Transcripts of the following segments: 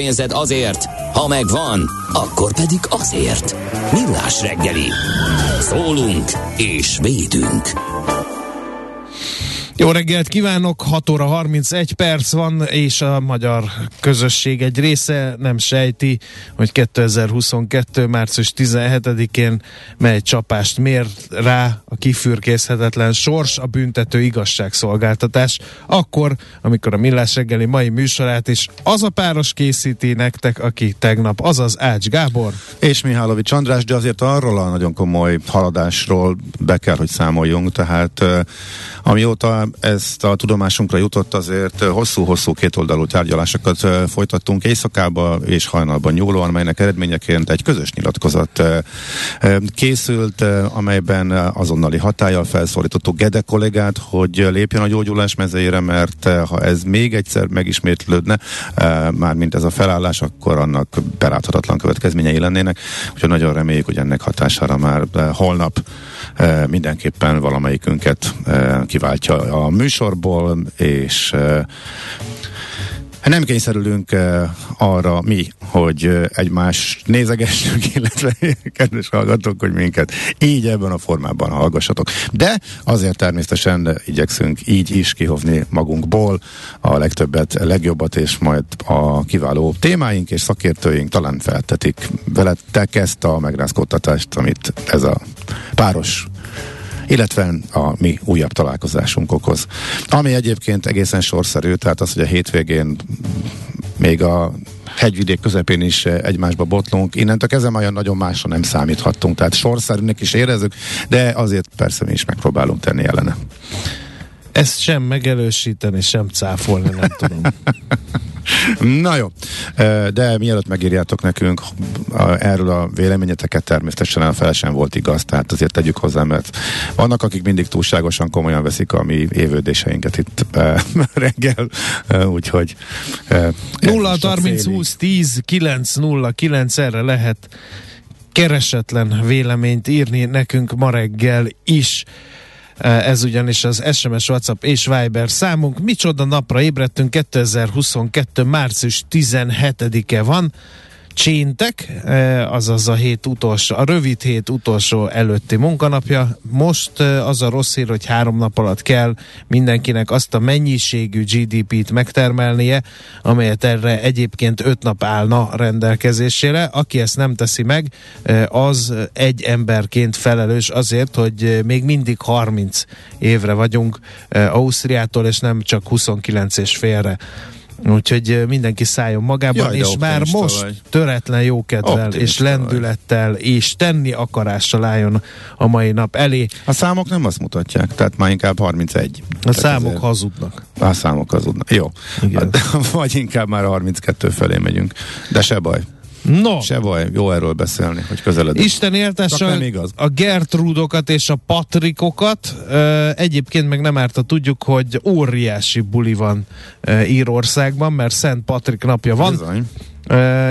pénzed azért, ha megvan, akkor pedig azért. Millás reggeli. Szólunk és védünk. Jó reggelt kívánok, 6 óra 31 perc van, és a magyar közösség egy része nem sejti, hogy 2022. március 17-én mely csapást mér rá a kifürkészhetetlen sors, a büntető igazságszolgáltatás. Akkor, amikor a Millás reggeli mai műsorát is az a páros készíti nektek, aki tegnap, azaz Ács Gábor. És Mihálovics András, de azért arról a nagyon komoly haladásról be kell, hogy számoljunk, tehát amióta ezt a tudomásunkra jutott, azért hosszú-hosszú kétoldalú tárgyalásokat folytattunk éjszakába és hajnalban nyúlóan, melynek eredményeként egy közös nyilatkozat készült, amelyben azonnali hatállyal felszólítottuk Gede kollégát, hogy lépjen a gyógyulás mezejére, mert ha ez még egyszer megismétlődne, már mint ez a felállás, akkor annak beláthatatlan következményei lennének. Úgyhogy nagyon reméljük, hogy ennek hatására már holnap mindenképpen valamelyikünket kiváltja a műsorból, és nem kényszerülünk arra mi, hogy egymás nézegessünk, illetve kedves hallgatók, hogy minket így ebben a formában hallgassatok. De azért természetesen igyekszünk így is kihovni magunkból a legtöbbet, a legjobbat, és majd a kiváló témáink és szakértőink talán feltetik veletek ezt a megrázkódtatást, amit ez a páros illetve a mi újabb találkozásunk okoz. Ami egyébként egészen sorszerű, tehát az, hogy a hétvégén még a hegyvidék közepén is egymásba botlunk. Innentől kezdve olyan nagyon másra nem számíthattunk, tehát sorszerűnek is érezzük, de azért persze mi is megpróbálunk tenni ellene. Ezt sem megelősíteni, sem cáfolni, nem tudom. Na jó, de mielőtt megírjátok nekünk erről a véleményeteket, természetesen a fel sem volt igaz, tehát azért tegyük hozzá, mert vannak, akik mindig túlságosan komolyan veszik a mi évődéseinket itt reggel, úgyhogy 0 30 20 10 9 0 9 erre lehet keresetlen véleményt írni nekünk ma reggel is. Ez ugyanis az SMS, WhatsApp és Viber számunk. Micsoda napra ébredtünk, 2022. március 17-e van cséntek, azaz a hét utolsó, a rövid hét utolsó előtti munkanapja. Most az a rossz hír, hogy három nap alatt kell mindenkinek azt a mennyiségű GDP-t megtermelnie, amelyet erre egyébként öt nap állna rendelkezésére. Aki ezt nem teszi meg, az egy emberként felelős azért, hogy még mindig 30 évre vagyunk Ausztriától, és nem csak 29 és félre. Úgyhogy mindenki szálljon magában, Jaj, és már most vagy. töretlen jókedvel optimista és lendülettel vagy. és tenni akarással álljon a mai nap elé. A számok nem azt mutatják, tehát már inkább 31. A tehát számok ezért... hazudnak. A számok hazudnak. Jó. Igen. Vagy inkább már 32 felé megyünk. De se baj. No. Se baj, jó erről beszélni, hogy közeledünk. Isten éltesse a Gertrudokat és a Patrikokat. Egyébként meg nem árt, tudjuk, hogy óriási buli van Írországban, mert Szent Patrik napja van. Bizony.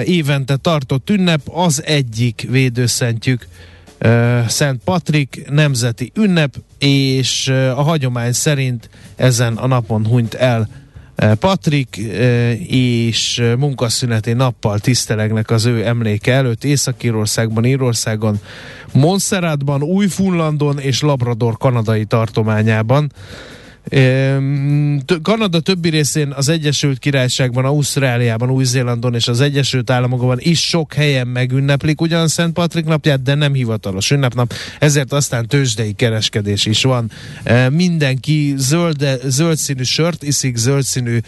Évente tartott ünnep, az egyik védőszentjük Szent Patrik nemzeti ünnep, és a hagyomány szerint ezen a napon hunyt el Patrik és munkaszüneti nappal tisztelegnek az ő emléke előtt Észak-Írországban, Írországon, Montserratban, Új-Funlandon és Labrador kanadai tartományában Kanada többi részén, az Egyesült Királyságban, Ausztráliában, Új-Zélandon és az Egyesült Államokban is sok helyen megünneplik ugyan Szent Patrik napját, de nem hivatalos ünnepnap, ezért aztán tőzsdei kereskedés is van. Mindenki zöld, zöld színű sört iszik, zöld színű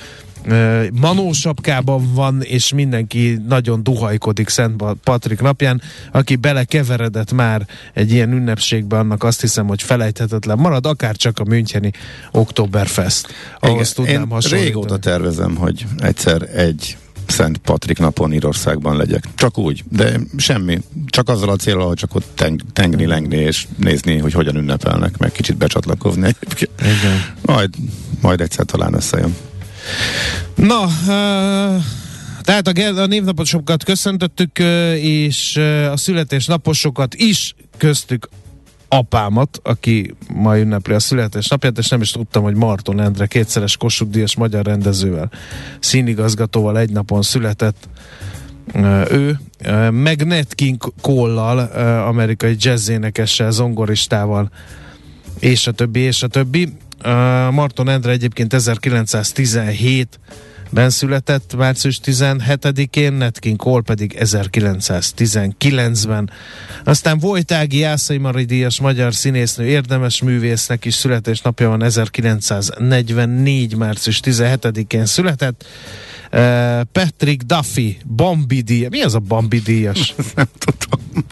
manósapkában van, és mindenki nagyon duhajkodik Szent Patrik napján. Aki belekeveredett már egy ilyen ünnepségbe, annak azt hiszem, hogy felejthetetlen marad, akár csak a Müncheni Oktoberfest. Ahhoz Igen, tudnám én régóta tervezem, hogy egyszer egy Szent Patrik napon Írországban legyek. Csak úgy, de semmi. Csak azzal a célral, hogy csak ott teng- tengni, lengni és nézni, hogy hogyan ünnepelnek, meg kicsit becsatlakozni egyébként. Igen. Majd, majd egyszer talán összejön. Na, uh, tehát a, a névnaposokat köszöntöttük, és a születésnaposokat is köztük apámat, aki ma ünnepli a születésnapját, és nem is tudtam, hogy Marton Endre kétszeres Kossuth Díjas magyar rendezővel, színigazgatóval egy napon született ő, meg Nat King Cole-lal, amerikai jazzénekessel, zongoristával, és a többi, és a többi. Marton Endre egyébként 1917 ben született március 17-én, Nat King Cole pedig 1919-ben. Aztán Vojtági Jászai Mari Díjas magyar színésznő érdemes művésznek is születésnapja van 1944. március 17-én született. Patrick Duffy, Bambi Díjas. Mi az a Bambi Díjas? Nem tudom.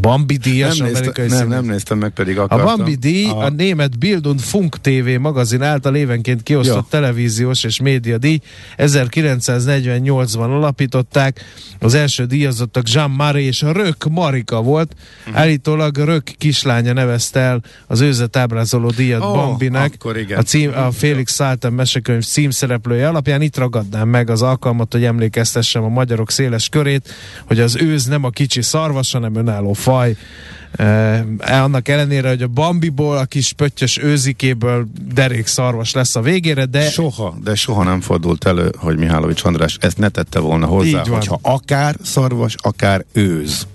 Bambi Díjas, Nem, nézte, amerikai nem, színész. nem néztem meg, pedig A akartam. Bambi díj a német Bild und Funk TV magazin által évenként kiosztott Ja. televíziós és média díj. 1948-ban alapították. Az első díjazottak Jean Marie és Rök Marika volt. Mhm. Állítólag Rök kislánya nevezte el az őzet ábrázoló díjat Ó, Bambinek. A, cím, a Félix Száltan mesekönyv címszereplője alapján itt ragadnám meg az alkalmat, hogy emlékeztessem a magyarok széles körét, hogy az őz nem a kicsi szarvas, hanem önálló faj. Eh, annak ellenére, hogy a Bambiból, a kis pöttyös őzikéből derék szarvas lesz a végére, de Soha, de soha nem fordult elő, hogy Mihálovics András ezt ne tette volna hozzá, hogyha akár szarvas, akár őz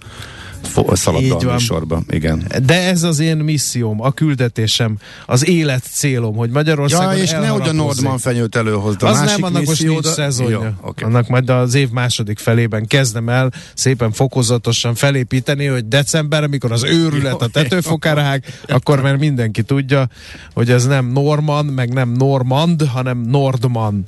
fo- szalad Így a műsorba. Igen. de ez az én misszióm, a küldetésem, az élet célom, hogy Magyarországon Ja, és nehogy a elharapózzék. Nordman fenyőt előhozd. A Az másik nem, annak most nincs de- szezonja. Jó, oké. Annak majd az év második felében kezdem el szépen fokozatosan felépíteni, hogy december, amikor az őrület a tetőfokára hág, akkor már mindenki tudja, hogy ez nem Norman, meg nem Normand, hanem Nordman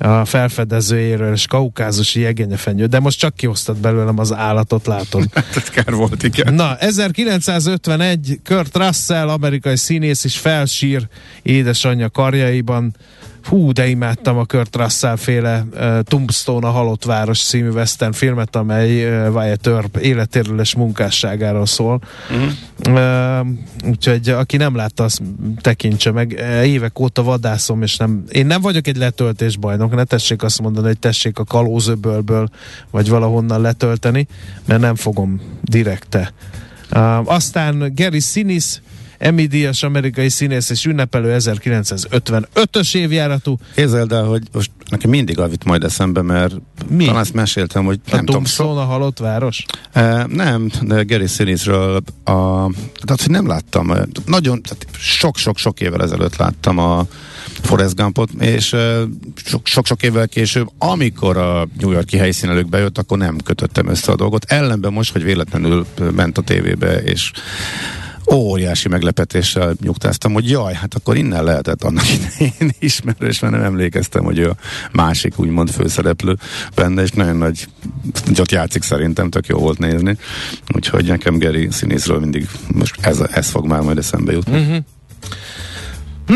a felfedezőjéről, és kaukázusi jegenyefenyő. De most csak kiosztad belőlem az állatot, látom. Tehát kár volt, igen. Na, 1951 Kurt Russell, amerikai színész is felsír édesanyja karjaiban. Hú, de imádtam a Kurt Russell féle uh, Tombstone, a halott város című western filmet, amely uh, Wyatt Earp életéről és munkásságáról szól. Uh-huh. Uh, úgyhogy aki nem látta, azt tekintse meg. Évek óta vadászom, és nem, én nem vagyok egy letöltés bajnok, ne tessék azt mondani, hogy tessék a kalózöbölből, vagy valahonnan letölteni, mert nem fogom direkte. Uh, aztán Gary Sinise, Emmy díjas amerikai színész és ünnepelő 1955-ös évjáratú. Képzeld el, hogy most nekem mindig avit majd eszembe, mert Mi? talán ezt meséltem, hogy A nem tudom, Tombstone, a halott város? e, nem, de Gary Sinise-ről a, tehát, hogy nem láttam, eh, nagyon, tehát sok-sok-sok évvel ezelőtt láttam a Forrest Gumpot, és e, sok- sok-sok évvel később, amikor a New Yorki helyszínelők bejött, akkor nem kötöttem össze a dolgot. Ellenben most, hogy véletlenül ment a tévébe, és óriási meglepetéssel nyugtáztam, hogy jaj, hát akkor innen lehetett annak idején ismerős, mert nem emlékeztem, hogy ő a másik úgymond főszereplő benne, és nagyon nagy ott játszik szerintem, tök jó volt nézni. Úgyhogy nekem Gary színészről mindig most ez, ez fog már majd eszembe jutni. Mhm.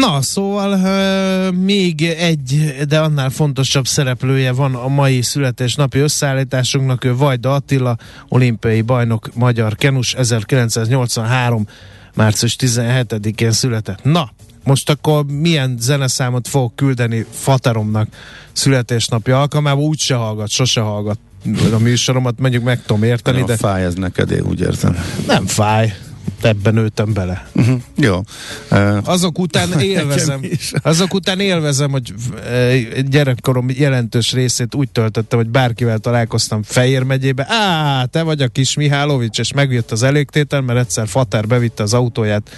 Na, szóval uh, még egy, de annál fontosabb szereplője van a mai születésnapi összeállításunknak, ő Vajda Attila, olimpiai bajnok, magyar kenus, 1983. március 17-én született. Na, most akkor milyen zeneszámot fogok küldeni Fateromnak születésnapja alkalmával, úgy se hallgat, sose hallgat a műsoromat, mondjuk meg tudom érteni, De de fáj ez neked, én úgy érzem. nem fáj. Ebben nőttem bele. Uh-huh. Jó. Uh, Azok után élvezem, azok után élvezem, hogy gyerekkorom jelentős részét úgy töltöttem, hogy bárkivel találkoztam Fejér megyébe. Á, te vagy a kis Mihálovics, és megjött az elégtétel, mert egyszer Fater bevitte az autóját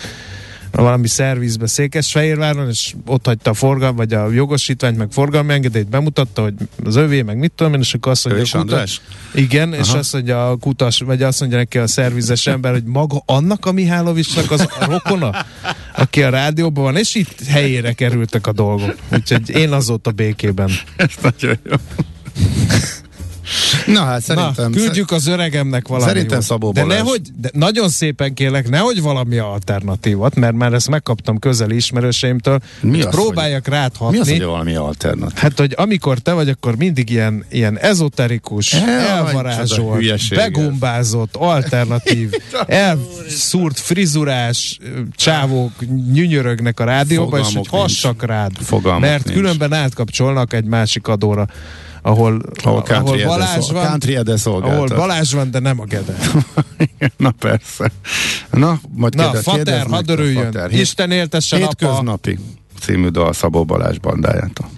valami szervizbe Székesfehérváron, és ott hagyta a forgalm, vagy a jogosítványt, meg forgalmi engedélyt bemutatta, hogy az övé, meg mit tudom én, és akkor azt mondja, a kutas, igen, Aha. és azt mondja a kutas, vagy azt mondja neki a szervizes ember, hogy maga annak a Mihálovicsnak az a rokona, aki a rádióban van, és itt helyére kerültek a dolgok. Úgyhogy én azóta békében. Ez nagyon jó. Na hát Na, szerintem... küldjük az öregemnek valami Szerintem. Szabó De Balázs. nehogy, de nagyon szépen kérlek, nehogy valami alternatívat, mert már ezt megkaptam közeli ismerőseimtől, Mi hogy az, próbáljak rád Mi hatni. az, hogy valami alternatív? Hát, hogy amikor te vagy, akkor mindig ilyen, ilyen ezoterikus, csoda elvarázsolt, begombázott, alternatív, elszúrt frizurás csávók nyünyörögnek a rádióba, és hogy nincs. hassak rád. Fogalmuk mert nincs. különben átkapcsolnak egy másik adóra, ahol, Ahol country ahol Balázs van, country ahol Balázs van, de nem a Gede. Na persze. Na, majd Na, kérdez- Fater, hadd örüljön. Fater. Hét- Isten éltesse. Hétköznapi című dal Szabó Balázs bandájától.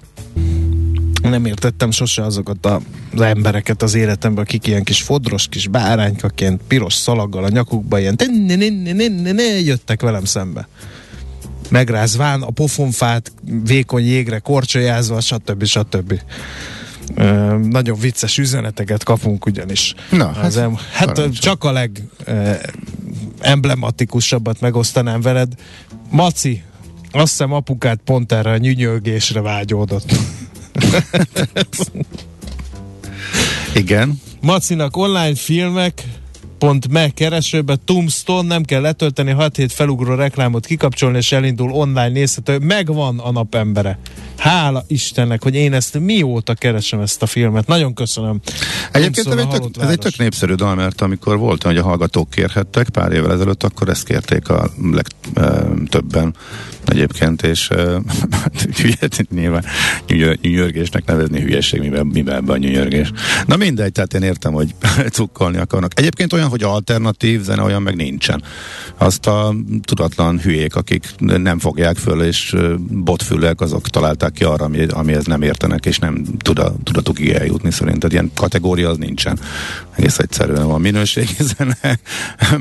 Nem értettem sose azokat a, az embereket az életemben, akik ilyen kis fodros kis báránykaként, piros szalaggal a nyakukba ilyen ne, ne, ne, ne, ne, ne, jöttek velem szembe. Megrázván a pofonfát vékony jégre korcsolyázva, stb. stb. Ö, nagyon vicces üzeneteket kapunk ugyanis. Na, Az hát, em- hát csak a leg ö, emblematikusabbat megosztanám veled. Maci, azt hiszem apukát pont erre a nyünyölgésre vágyódott. Igen. Macinak online filmek pont megkeresőbe Tombstone, nem kell letölteni, 6 hét felugró reklámot kikapcsolni, és elindul online nézhető. Megvan a napembere. Hála Istennek, hogy én ezt mióta keresem ezt a filmet. Nagyon köszönöm. Egyébként Tombstone, ez egy, tök, ez egy tök népszerű dal, mert amikor volt, hogy a hallgatók kérhettek pár évvel ezelőtt, akkor ezt kérték a legtöbben egyébként, és hát nyilván nyügyörgésnek nevezni hülyeség, mivel, mivel ebben a nyügyörgés. Na mindegy, tehát én értem, hogy cukkolni akarnak. Egyébként olyan, hogy alternatív zene, olyan meg nincsen. Azt a tudatlan hülyék, akik nem fogják föl, és botfülek, azok találták ki arra, ami, amihez nem értenek, és nem tud a tudatukig eljutni szerintem. Ilyen kategória az nincsen. Egész egyszerűen van minőségi zene,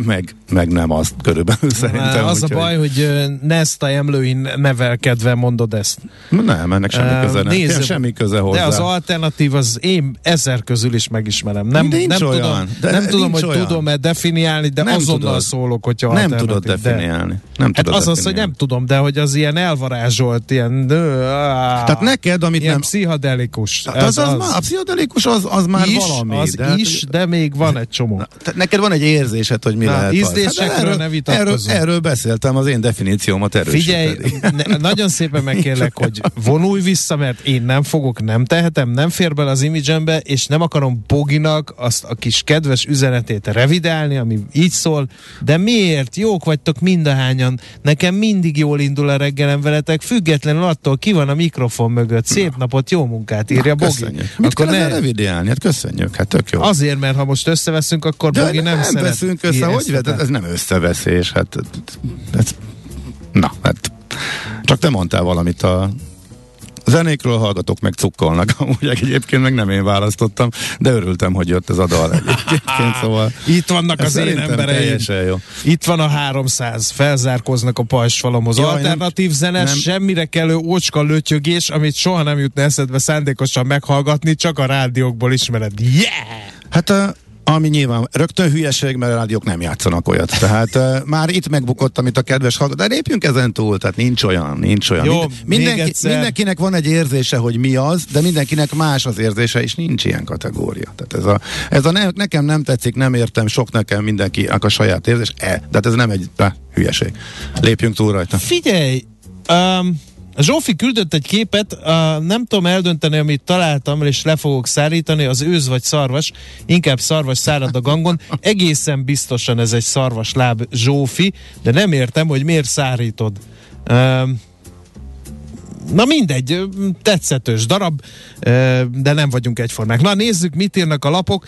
meg, meg nem azt körülbelül szerintem. az a baj, hogy Nesta emlőin nevelkedve mondod ezt. Nem, ennek semmi Ö, köze, nem. Nézd, semmi köze hozzá. De az alternatív, az én ezer közül is megismerem. Nem, Nincs nem olyan, tudom, de nem tudom hogy olyan. tudom-e definiálni, de Nem azonnal tudod. szólok, hogyha nem tudod de- definiálni. Nem Hát tudod az az, hogy definiálni. nem tudom, de hogy az ilyen elvarázsolt, ilyen... Tehát neked, amit ilyen nem... pszichedelikus. Hát az, az, Már, a pszichodelikus az, az már is, valami. az de hát- is, de még van egy csomó. Te- Neked van egy érzésed, hogy mi Na, lehet ízlésekről az. Hát ne erről, vitatkozzunk. erről, erről beszéltem, az én definíciómat Figyelj, erősíted. ne, nagyon szépen megkérlek, hogy vonulj vissza, mert én nem fogok, nem tehetem, nem fér bele az imidzsembe, és nem akarom Boginak azt a kis kedves üzenetét revidálni, ami így szól, de miért? Jók vagytok mindahányan, nekem mindig jól indul a reggelem veletek, függetlenül attól ki van a mikrofon mögött. Szép napot, jó munkát írja Bogi. Köszönjük. Mit Akkor ne, revidiálni? Hát köszönjük, hát tök jó. azért, mert ha most összeveszünk, akkor De Bogi nem, nem szeret veszünk össze, hogy vett? Ez nem összeveszés, hát ez, na, hát csak te mondtál valamit a zenékről, a hallgatók meg cukkolnak, amúgy egyébként meg nem én választottam, de örültem, hogy jött ez a dal egyébként, szóval Itt vannak az én embereim. jó. Itt van a 300, felzárkoznak a pajsfalomhoz. Jaj, Alternatív zene, nem- semmire kellő ócska lötyögés, amit soha nem jutna eszedbe szándékosan meghallgatni, csak a rádiókból ismered. Yeah! Hát uh, ami nyilván rögtön hülyeség, mert a rádiók nem játszanak olyat. Tehát uh, már itt megbukott, amit a kedves hallgató. De lépjünk ezen túl, tehát nincs olyan, nincs olyan. Jó, mindenki, egyszer. mindenkinek van egy érzése, hogy mi az, de mindenkinek más az érzése, és nincs ilyen kategória. Tehát ez a, ez a ne, nekem nem tetszik, nem értem, sok nekem mindenkinek a saját érzés, e, de hát ez nem egy de, hülyeség. Lépjünk túl rajta. Figyelj! Um, Zsófi küldött egy képet, uh, nem tudom eldönteni, amit találtam, és le fogok szárítani, az őz vagy szarvas, inkább szarvas szárad a gangon. Egészen biztosan ez egy szarvas láb Zsófi, de nem értem, hogy miért szárítod. Um, Na mindegy, tetszetős darab, de nem vagyunk egyformák. Na nézzük, mit írnak a lapok.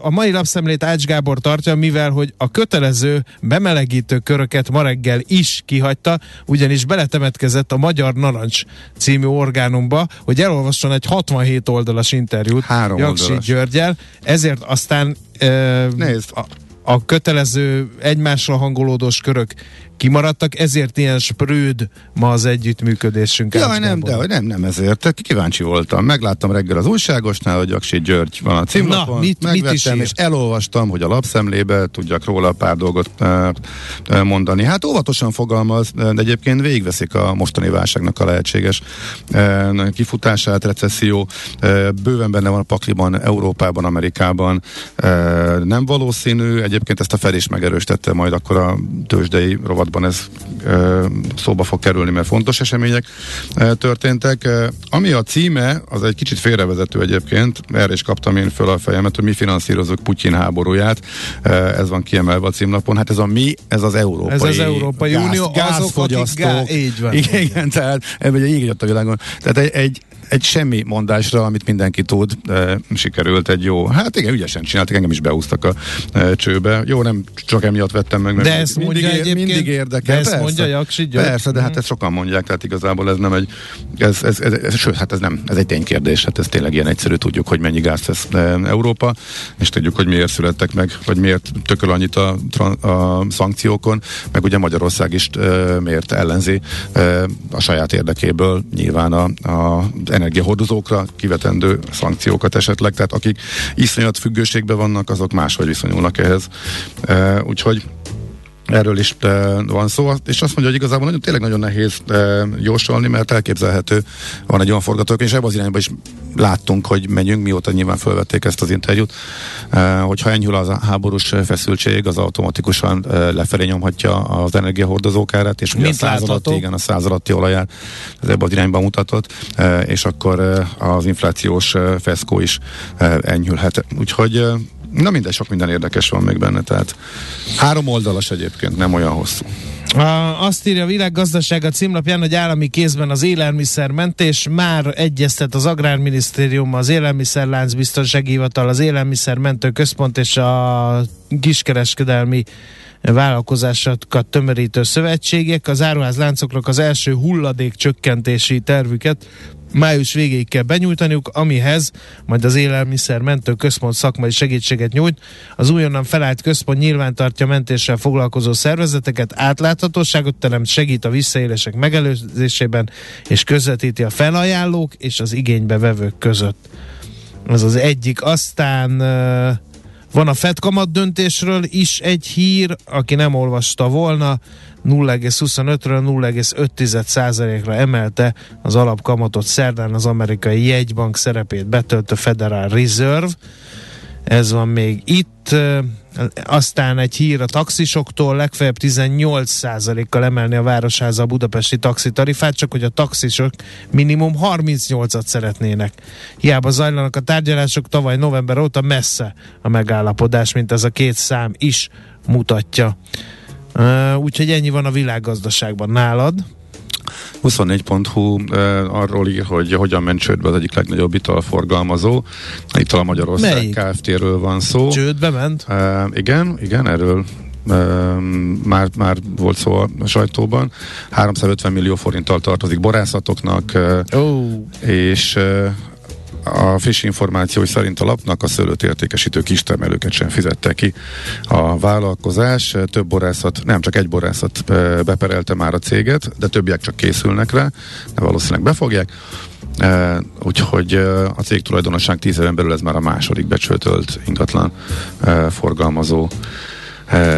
A mai lapszemlét Ács Gábor tartja, mivel hogy a kötelező bemelegítő köröket ma reggel is kihagyta, ugyanis beletemetkezett a Magyar Narancs című orgánumba, hogy elolvasson egy 67 oldalas interjút Három Jaksi oldalas. Györgyel, ezért aztán Nézd. a, a kötelező egymásra hangolódós körök kimaradtak, ezért ilyen sprőd ma az együttműködésünk. Jaj, nem, de nem, nem ezért. Kíváncsi voltam. Megláttam reggel az újságosnál, hogy Aksi György van a címlapon. Na, mit, megvettem, mit is és elolvastam, hogy a lapszemlébe tudjak róla pár dolgot e, e, mondani. Hát óvatosan fogalmaz, de egyébként végigveszik a mostani válságnak a lehetséges e, kifutását, recesszió. Bőven benne van a pakliban, Európában, Amerikában. Nem valószínű, egyébként ezt a Fed is megerősítette, majd akkor a tőzsdei rovatban ez szóba fog kerülni, mert fontos események történtek. Ami a címe, az egy kicsit félrevezető egyébként, erre is kaptam én föl a fejemet, hogy mi finanszírozunk Putyin háborúját. Ez van kiemelve a címlapon. Hát ez a mi, ez az Európai, Ez az Európai gáz, Unió, azok, akik gá- így van. Igen, tehát egy így a világon. Tehát egy, egy egy semmi mondásra, amit mindenki tud, e, sikerült egy jó, hát igen, ügyesen csináltak, engem is beúztak a e, csőbe. Jó, nem csak emiatt vettem meg, mert De ezt mindig, mondja ér- egyébként- mindig érdekel. de ezt persze, mondja Jaksi György? Persze, de hát Mhm. ezt sokan mondják, tehát igazából ez nem egy, ez, ez, ez, ez, sőt, hát ez nem, ez egy ténykérdés, hát ez tényleg ilyen egyszerű, tudjuk, hogy mennyi gáz vesz e, Európa, és tudjuk, hogy miért születtek meg, vagy miért tököl annyit a, a szankciókon, meg ugye Magyarország is e, miért ellenzi e, a saját érdekéből nyilván a, a energiahordozókra kivetendő szankciókat esetleg, tehát akik iszonyat függőségben vannak, azok máshogy viszonyulnak ehhez. E, úgyhogy Erről is van szó, és azt mondja, hogy igazából nagyon, tényleg nagyon nehéz jósolni, mert elképzelhető, van egy olyan forgatókönyv, és ebben az irányban is láttunk, hogy megyünk, mióta nyilván felvették ezt az interjút, hogyha enyhül az a háborús feszültség, az automatikusan lefelé nyomhatja az energiahordozók árát, és ugye a Mint száz alatti, látható. igen, a száz alatti olaját, ez ebben az irányban mutatott, és akkor az inflációs feszkó is enyhülhet. Úgyhogy Na mindegy, sok minden érdekes van még benne, tehát három oldalas egyébként, nem olyan hosszú. A, azt írja a világgazdaság a címlapján, hogy állami kézben az élelmiszermentés már egyeztet az Agrárminisztérium, az Élelmiszerlánc Biztonsági Hivatal, az Élelmiszermentő Központ és a kiskereskedelmi vállalkozásokat tömörítő szövetségek. Az áruházláncoknak az első hulladék csökkentési tervüket május végéig kell benyújtaniuk, amihez majd az élelmiszer mentő központ szakmai segítséget nyújt. Az újonnan felállt központ nyilvántartja mentéssel foglalkozó szervezeteket, átláthatóságot teremt, segít a visszaélések megelőzésében, és közvetíti a felajánlók és az igénybe vevők között. Ez az egyik. Aztán van a Fed kamat döntésről is egy hír, aki nem olvasta volna, 0,25-ről 0,5%-ra emelte az alapkamatot szerdán az amerikai jegybank szerepét betöltő Federal Reserve. Ez van még itt. Aztán egy hír a taxisoktól, legfeljebb 18%-kal emelni a Városháza a budapesti taxitarifát, csak hogy a taxisok minimum 38-at szeretnének. Hiába zajlanak a tárgyalások, tavaly november óta messze a megállapodás, mint ez a két szám is mutatja. Uh, úgyhogy ennyi van a világgazdaságban nálad. 24.hu uh, arról ír, hogy hogyan ment csődbe az egyik legnagyobb italforgalmazó. Ital a Magyarország Melyik? Kft-ről van szó. Csődbe ment? Uh, igen, igen, erről már, már volt szó a sajtóban. 350 millió forinttal tartozik borászatoknak, Ó, és a friss információ szerint a lapnak a szőlőt értékesítő kistermelőket sem fizette ki a vállalkozás. Több borászat, nem csak egy borászat beperelte már a céget, de többiek csak készülnek rá, de valószínűleg befogják. Uh, úgyhogy uh, a cég tulajdonosság 10 éven belül ez már a második becsőtölt ingatlan uh, forgalmazó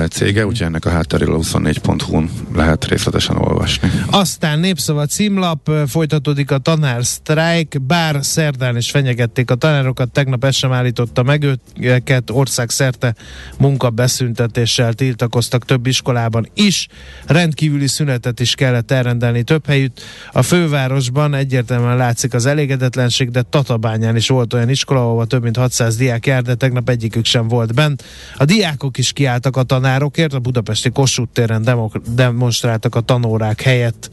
cége, úgyhogy ennek a hátteréről a 24.hu-n lehet részletesen olvasni. Aztán népszava címlap, ö, folytatódik a tanár sztrájk, bár szerdán is fenyegették a tanárokat, tegnap ez sem állította meg őket, országszerte munkabeszüntetéssel tiltakoztak több iskolában is, rendkívüli szünetet is kellett elrendelni több helyütt. A fővárosban egyértelműen látszik az elégedetlenség, de Tatabányán is volt olyan iskola, ahol több mint 600 diák jár, de tegnap egyikük sem volt bent. A diákok is kiálltak a tanárokért, a budapesti Kossuth téren demok- demonstráltak a tanórák helyett.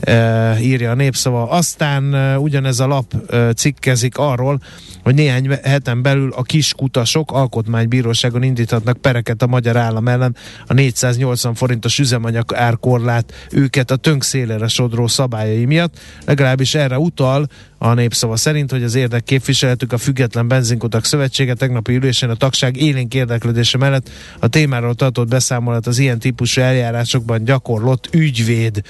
e, írja a népszava. Aztán e, ugyanez a lap e, cikkezik arról, hogy néhány heten belül a kiskutasok alkotmánybíróságon indíthatnak pereket a magyar állam ellen a 480 forintos üzemanyag árkorlát őket a tönk szélére sodró szabályai miatt. Legalábbis erre utal a népszava szerint, hogy az érdekképviseletük a Független Benzinkutak Szövetsége tegnapi ülésén a tagság élénk érdeklődése mellett a témáról tartott beszámolat az ilyen típusú eljárásokban gyakorlott ügyvéd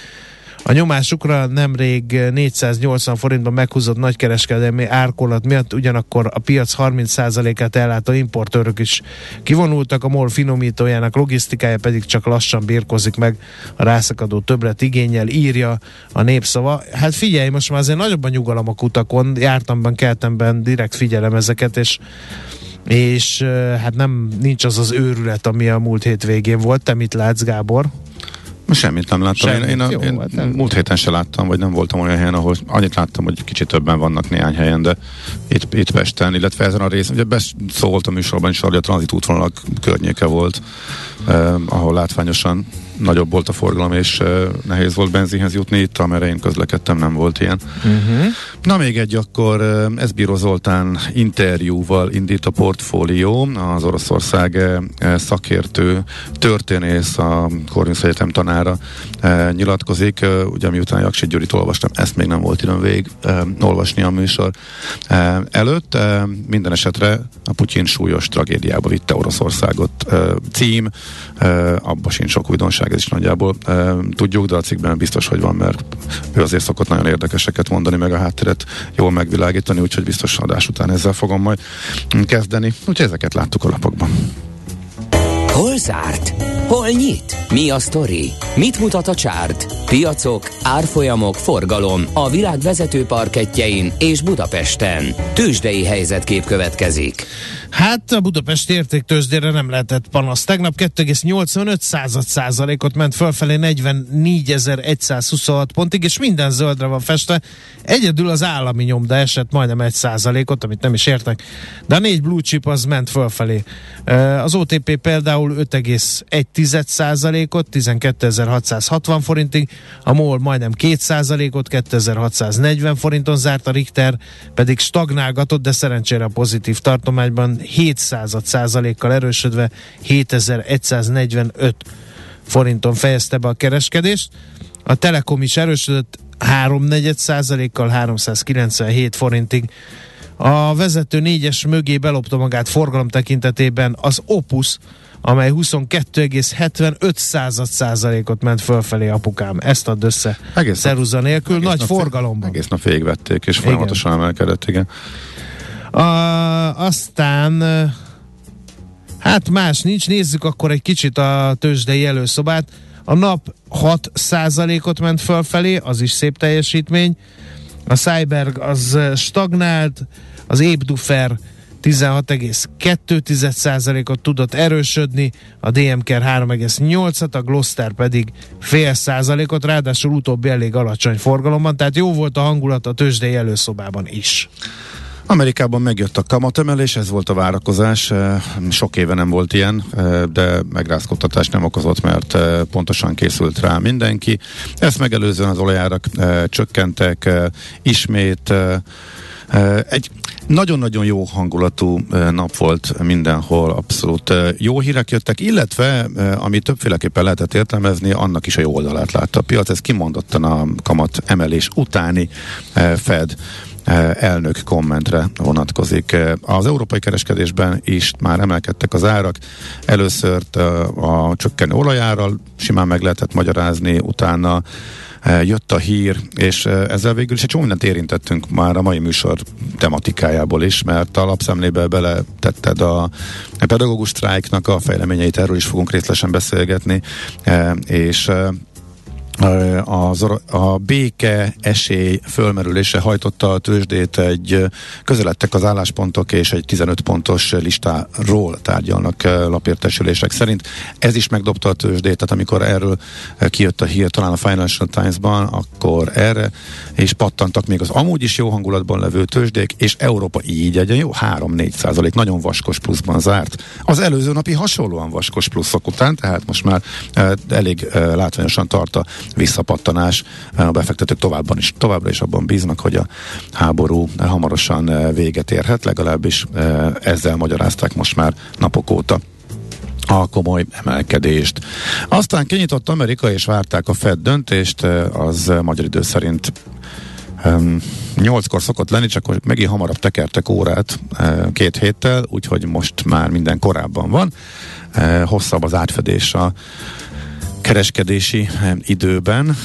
a nyomásukra nemrég 480 forintban meghúzott nagykereskedelmi árkolat miatt ugyanakkor a piac 30%-át ellátó importőrök is kivonultak, a MOL finomítójának logisztikája pedig csak lassan birkozik meg a rászakadó többlet igényel, írja a népszava. Hát figyelj, most már azért nagyobb a nyugalom a kutakon, jártamban, keltemben, direkt figyelem ezeket, és és hát nem nincs az az őrület, ami a múlt hét végén volt. Te mit látsz, Gábor? Semmit nem láttam. Semmit, én, én, jó, én hát nem. múlt héten se láttam, vagy nem voltam olyan helyen, ahol annyit láttam, hogy kicsit többen vannak néhány helyen, de itt, itt Pesten, illetve ezen a részen, ugye beszólt a műsorban is, hogy a tranzit útvonalak környéke volt, eh, ahol látványosan nagyobb volt a forgalom, és uh, nehéz volt benzinhez jutni. Itt, amerre én közlekedtem, nem volt ilyen. Uh-huh. Na még egy, akkor uh, ez Bíró Zoltán interjúval indít a portfólió. Az Oroszország uh, szakértő történész, a Corvinus Egyetem tanára uh, nyilatkozik. Uh, ugye miután Jaksi Gyurit olvastam, ezt még nem volt időm végig uh, olvasni a műsor uh, előtt. Uh, minden esetre a Putyin súlyos tragédiába vitte Oroszországot uh, cím. Uh, abba sincs sok újdonság ez is nagyjából e, tudjuk, de a cikkben biztos, hogy van, mert ő azért szokott nagyon érdekeseket mondani, meg a hátteret jól megvilágítani, úgyhogy biztos adás után ezzel fogom majd kezdeni. Úgyhogy ezeket láttuk a lapokban. Hol zárt? Hol nyit? Mi a sztori? Mit mutat a csárt? Piacok, árfolyamok, forgalom a világ vezető parketjein és Budapesten. Tősdei helyzetkép következik. Hát a Budapest értéktőzsdére nem lehetett panasz. Tegnap 2,85 század százalékot ment fölfelé 44.126 pontig, és minden zöldre van festve. Egyedül az állami nyomda esett majdnem 1 százalékot, amit nem is értek, de a négy blue chip az ment fölfelé. Az OTP például 5,1 százalékot, 12.660 forintig, a MOL majdnem 2 százalékot, 2640 forinton zárt, a Richter pedig stagnálgatott, de szerencsére a pozitív tartományban 7 százalékkal erősödve 7145 forinton fejezte be a kereskedést. A Telekom is erősödött 3 százalékkal 397 forintig. A vezető négyes mögé belopta magát forgalom tekintetében az Opus, amely 22,75 század százalékot ment fölfelé apukám. Ezt ad össze egész Ceruza nélkül, egész nagy nap forgalomban. Egész nap végvették, és folyamatosan emelkedett, igen. A, aztán hát más nincs, nézzük akkor egy kicsit a tőzsdei előszobát. A nap 6 százalékot ment fölfelé, az is szép teljesítmény. A Cyberg az stagnált, az Ébdufer 16,2%-ot tudott erősödni, a DMKR 3,8-at, a Gloster pedig fél százalékot, ráadásul utóbbi elég alacsony forgalomban, tehát jó volt a hangulat a tőzsdei előszobában is. Amerikában megjött a kamatemelés, ez volt a várakozás, sok éve nem volt ilyen, de megrázkodtatás nem okozott, mert pontosan készült rá mindenki. Ezt megelőzően az olajárak csökkentek, ismét egy nagyon-nagyon jó hangulatú nap volt mindenhol, abszolút jó hírek jöttek, illetve, ami többféleképpen lehetett értelmezni, annak is a jó oldalát látta a piac. Ez kimondottan a kamat emelés utáni Fed elnök kommentre vonatkozik. Az európai kereskedésben is már emelkedtek az árak. Először a csökkenő olajárral simán meg lehetett magyarázni, utána jött a hír, és ezzel végül is egy csomó mindent érintettünk már a mai műsor tematikájából is, mert a lapszemlébe beletetted a pedagógus sztrájknak a fejleményeit, erről is fogunk részletesen beszélgetni, és az, a béke esély fölmerülése hajtotta a tőzsdét egy közeledtek az álláspontok és egy 15 pontos listáról tárgyalnak lapértesülések szerint. Ez is megdobta a tőzsdét, tehát amikor erről kijött a hír talán a Financial Times-ban, akkor erre és pattantak még az amúgy is jó hangulatban levő tőzsdék, és Európa így egy jó 3-4 százalék, nagyon vaskos pluszban zárt. Az előző napi hasonlóan vaskos pluszok után, tehát most már elég látványosan tart a visszapattanás. A befektetők továbbban is, továbbra is abban bíznak, hogy a háború hamarosan véget érhet, legalábbis ezzel magyarázták most már napok óta a komoly emelkedést. Aztán kinyitott Amerika, és várták a Fed döntést, az magyar idő szerint nyolckor szokott lenni, csak hogy megint hamarabb tekertek órát két héttel, úgyhogy most már minden korábban van. Hosszabb az átfedés a kereskedési időben,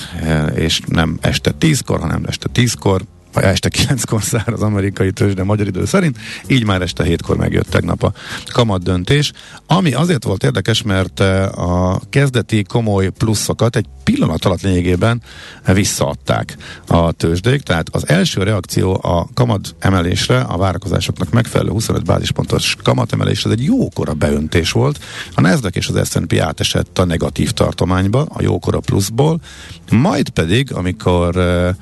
és nem este tízkor, hanem este tízkor, este 9-kor szár az amerikai tőzsde magyar idő szerint, így már este 7-kor megjött tegnap a kamat döntés, ami azért volt érdekes, mert eh, a kezdeti komoly pluszokat egy pillanat alatt lényegében visszaadták a tőzsdék, tehát az első reakció a kamat emelésre, a várakozásoknak megfelelő 25 bázispontos kamat emelés, ez egy jókora beöntés volt. A Nasdaq és az S&P átesett a negatív tartományba, a jókora pluszból, majd pedig, amikor uh,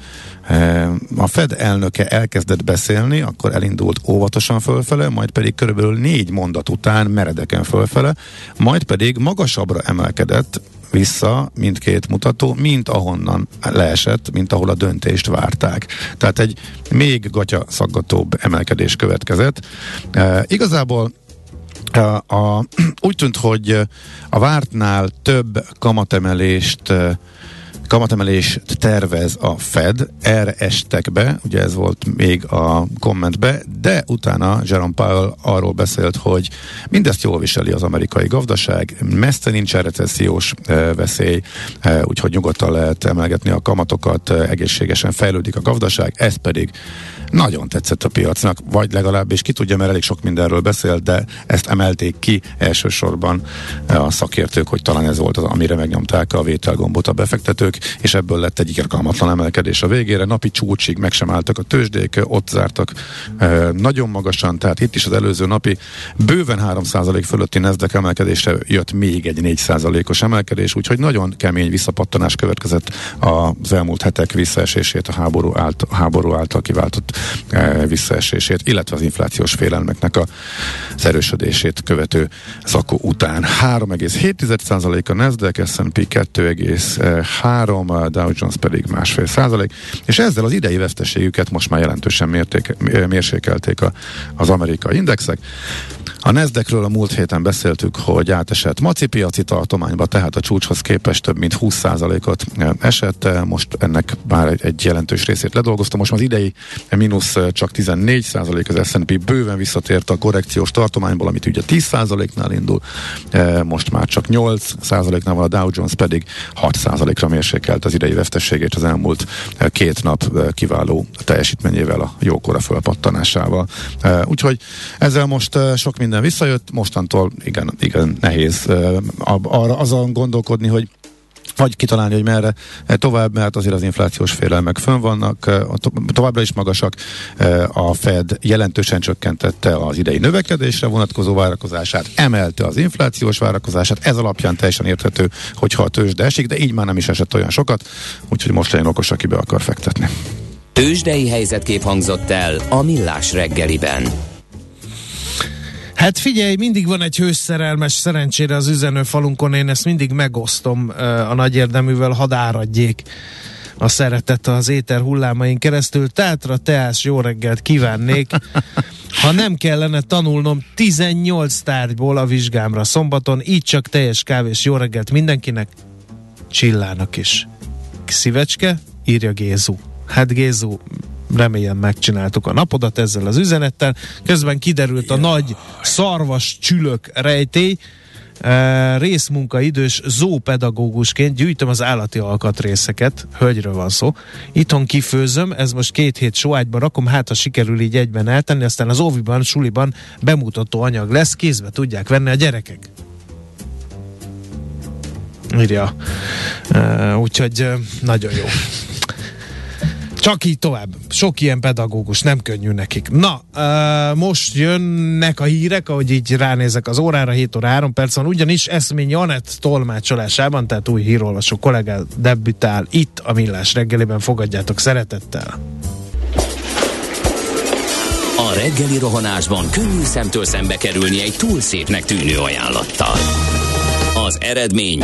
a Fed elnöke elkezdett beszélni, akkor elindult óvatosan fölfele, majd pedig körülbelül négy mondat után meredeken fölfele, majd pedig magasabbra emelkedett vissza mindkét mutató, mint ahonnan leesett, mint ahol a döntést várták. Tehát egy még gatya szaggatóbb emelkedés következett. E, igazából a, a, úgy tűnt, hogy a vártnál több kamatemelést kamatemelést tervez a Fed, erre estek be, ugye ez volt még a kommentbe, de utána Jerome Powell arról beszélt, hogy mindezt jól viseli az amerikai gazdaság, messze nincsen recessziós e, veszély, e, úgyhogy nyugodtan lehet emelgetni a kamatokat, e, egészségesen fejlődik a gazdaság, ez pedig nagyon tetszett a piacnak, vagy legalábbis ki tudja, mert elég sok mindenről beszélt, de ezt emelték ki elsősorban a szakértők, hogy talán ez volt az, amire megnyomták a vételgombot a befektetők, és ebből lett egy irgalmatlan emelkedés a végére. Napi csúcsig meg sem álltak a tőzsdék, ott zártak nagyon magasan, tehát itt is az előző napi bőven 3% fölötti nezdek emelkedésre jött még egy 4%-os emelkedés, úgyhogy nagyon kemény visszapattanás következett az elmúlt hetek visszaesését, a háború, által, a háború által kiváltott e, visszaesését, illetve az inflációs félelmeknek a, az erősödését követő zakó után. 3,7% a Nasdaq, S&P 2,3, a Dow Jones pedig másfél százalék, és ezzel az idei veszteségüket most már jelentősen mérték, mérsékelték a, az amerikai indexek. A Nasdaqről a múlt héten beszéltük, hogy átesett maci piaci tartományba, tehát a csúcshoz képest több mint 20%-ot esett, most ennek már egy, egy jelentős részét ledolgoztam, most az idei mínusz csak 14% az S&P bőven visszatért a korrekciós tartományból, amit ugye 10%-nál indul, most már csak 8%-nál van a Dow Jones pedig 6%-ra mérsékelt az idei vesztességét az elmúlt két nap kiváló teljesítményével, a jókora fölpattanásával. Úgyhogy ezzel most sok minden visszajött, mostantól igen, igen nehéz azon gondolkodni, hogy vagy kitalálni, hogy merre e, tovább, mert azért az inflációs félelmek fönn vannak, e, továbbra is magasak. E, a Fed jelentősen csökkentette az idei növekedésre vonatkozó várakozását, emelte az inflációs várakozását, ez alapján teljesen érthető, hogyha a tőzsde esik, de így már nem is esett olyan sokat, úgyhogy most legyen okos, aki be akar fektetni. Tőzsdei helyzetkép hangzott el a Millás reggeliben. Hát figyelj, mindig van egy hőszerelmes szerencsére az üzenő falunkon, én ezt mindig megosztom a nagy érdeművel, hadd áradjék a szeretet az éter hullámain keresztül. Tátra, teás, jó reggelt kívánnék. Ha nem kellene tanulnom 18 tárgyból a vizsgámra szombaton, így csak teljes kávés jó reggelt mindenkinek, Csillának is. Szívecske, írja Gézu. Hát Gézu, remélem megcsináltuk a napodat ezzel az üzenettel. Közben kiderült a nagy szarvas csülök rejtély, Uh, részmunkaidős zoopedagógusként gyűjtöm az állati alkatrészeket, hölgyről van szó. Itthon kifőzöm, ez most két hét sóágyban rakom, hát ha sikerül így egyben eltenni, aztán az óviban, suliban bemutató anyag lesz, kézbe tudják venni a gyerekek. Írja. Uh, úgyhogy uh, nagyon jó. Csak így tovább. Sok ilyen pedagógus, nem könnyű nekik. Na, uh, most jönnek a hírek, ahogy így ránézek az órára, 7 óra 3 perc van, ugyanis Eszmény Janett tolmácsolásában, tehát új hírolvasó kollégál debütál itt a Millás reggelében, fogadjátok szeretettel. A reggeli rohanásban könnyű szemtől szembe kerülni egy túl szépnek tűnő ajánlattal. Az eredmény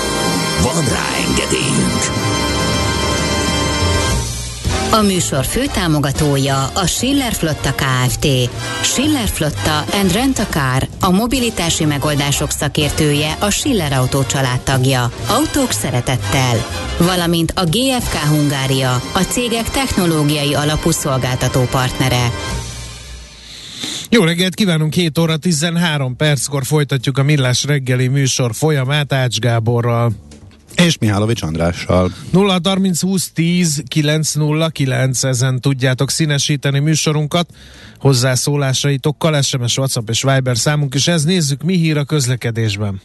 Van rá engedélyünk! A műsor főtámogatója a Schiller Flotta KFT. Schiller Flotta and Rent a Car, a mobilitási megoldások szakértője, a Schiller Autó családtagja. Autók szeretettel. Valamint a GFK Hungária, a cégek technológiai alapú szolgáltató partnere. Jó reggelt kívánunk, 7 óra 13 perckor folytatjuk a Millás reggeli műsor folyamát Ács Gáborral. És Mihálovics Andrással. 0 30 20 10 909 ezen tudjátok színesíteni műsorunkat hozzászólásaitokkal, SMS, WhatsApp és Viber számunk, és ez nézzük, mi hír a közlekedésben.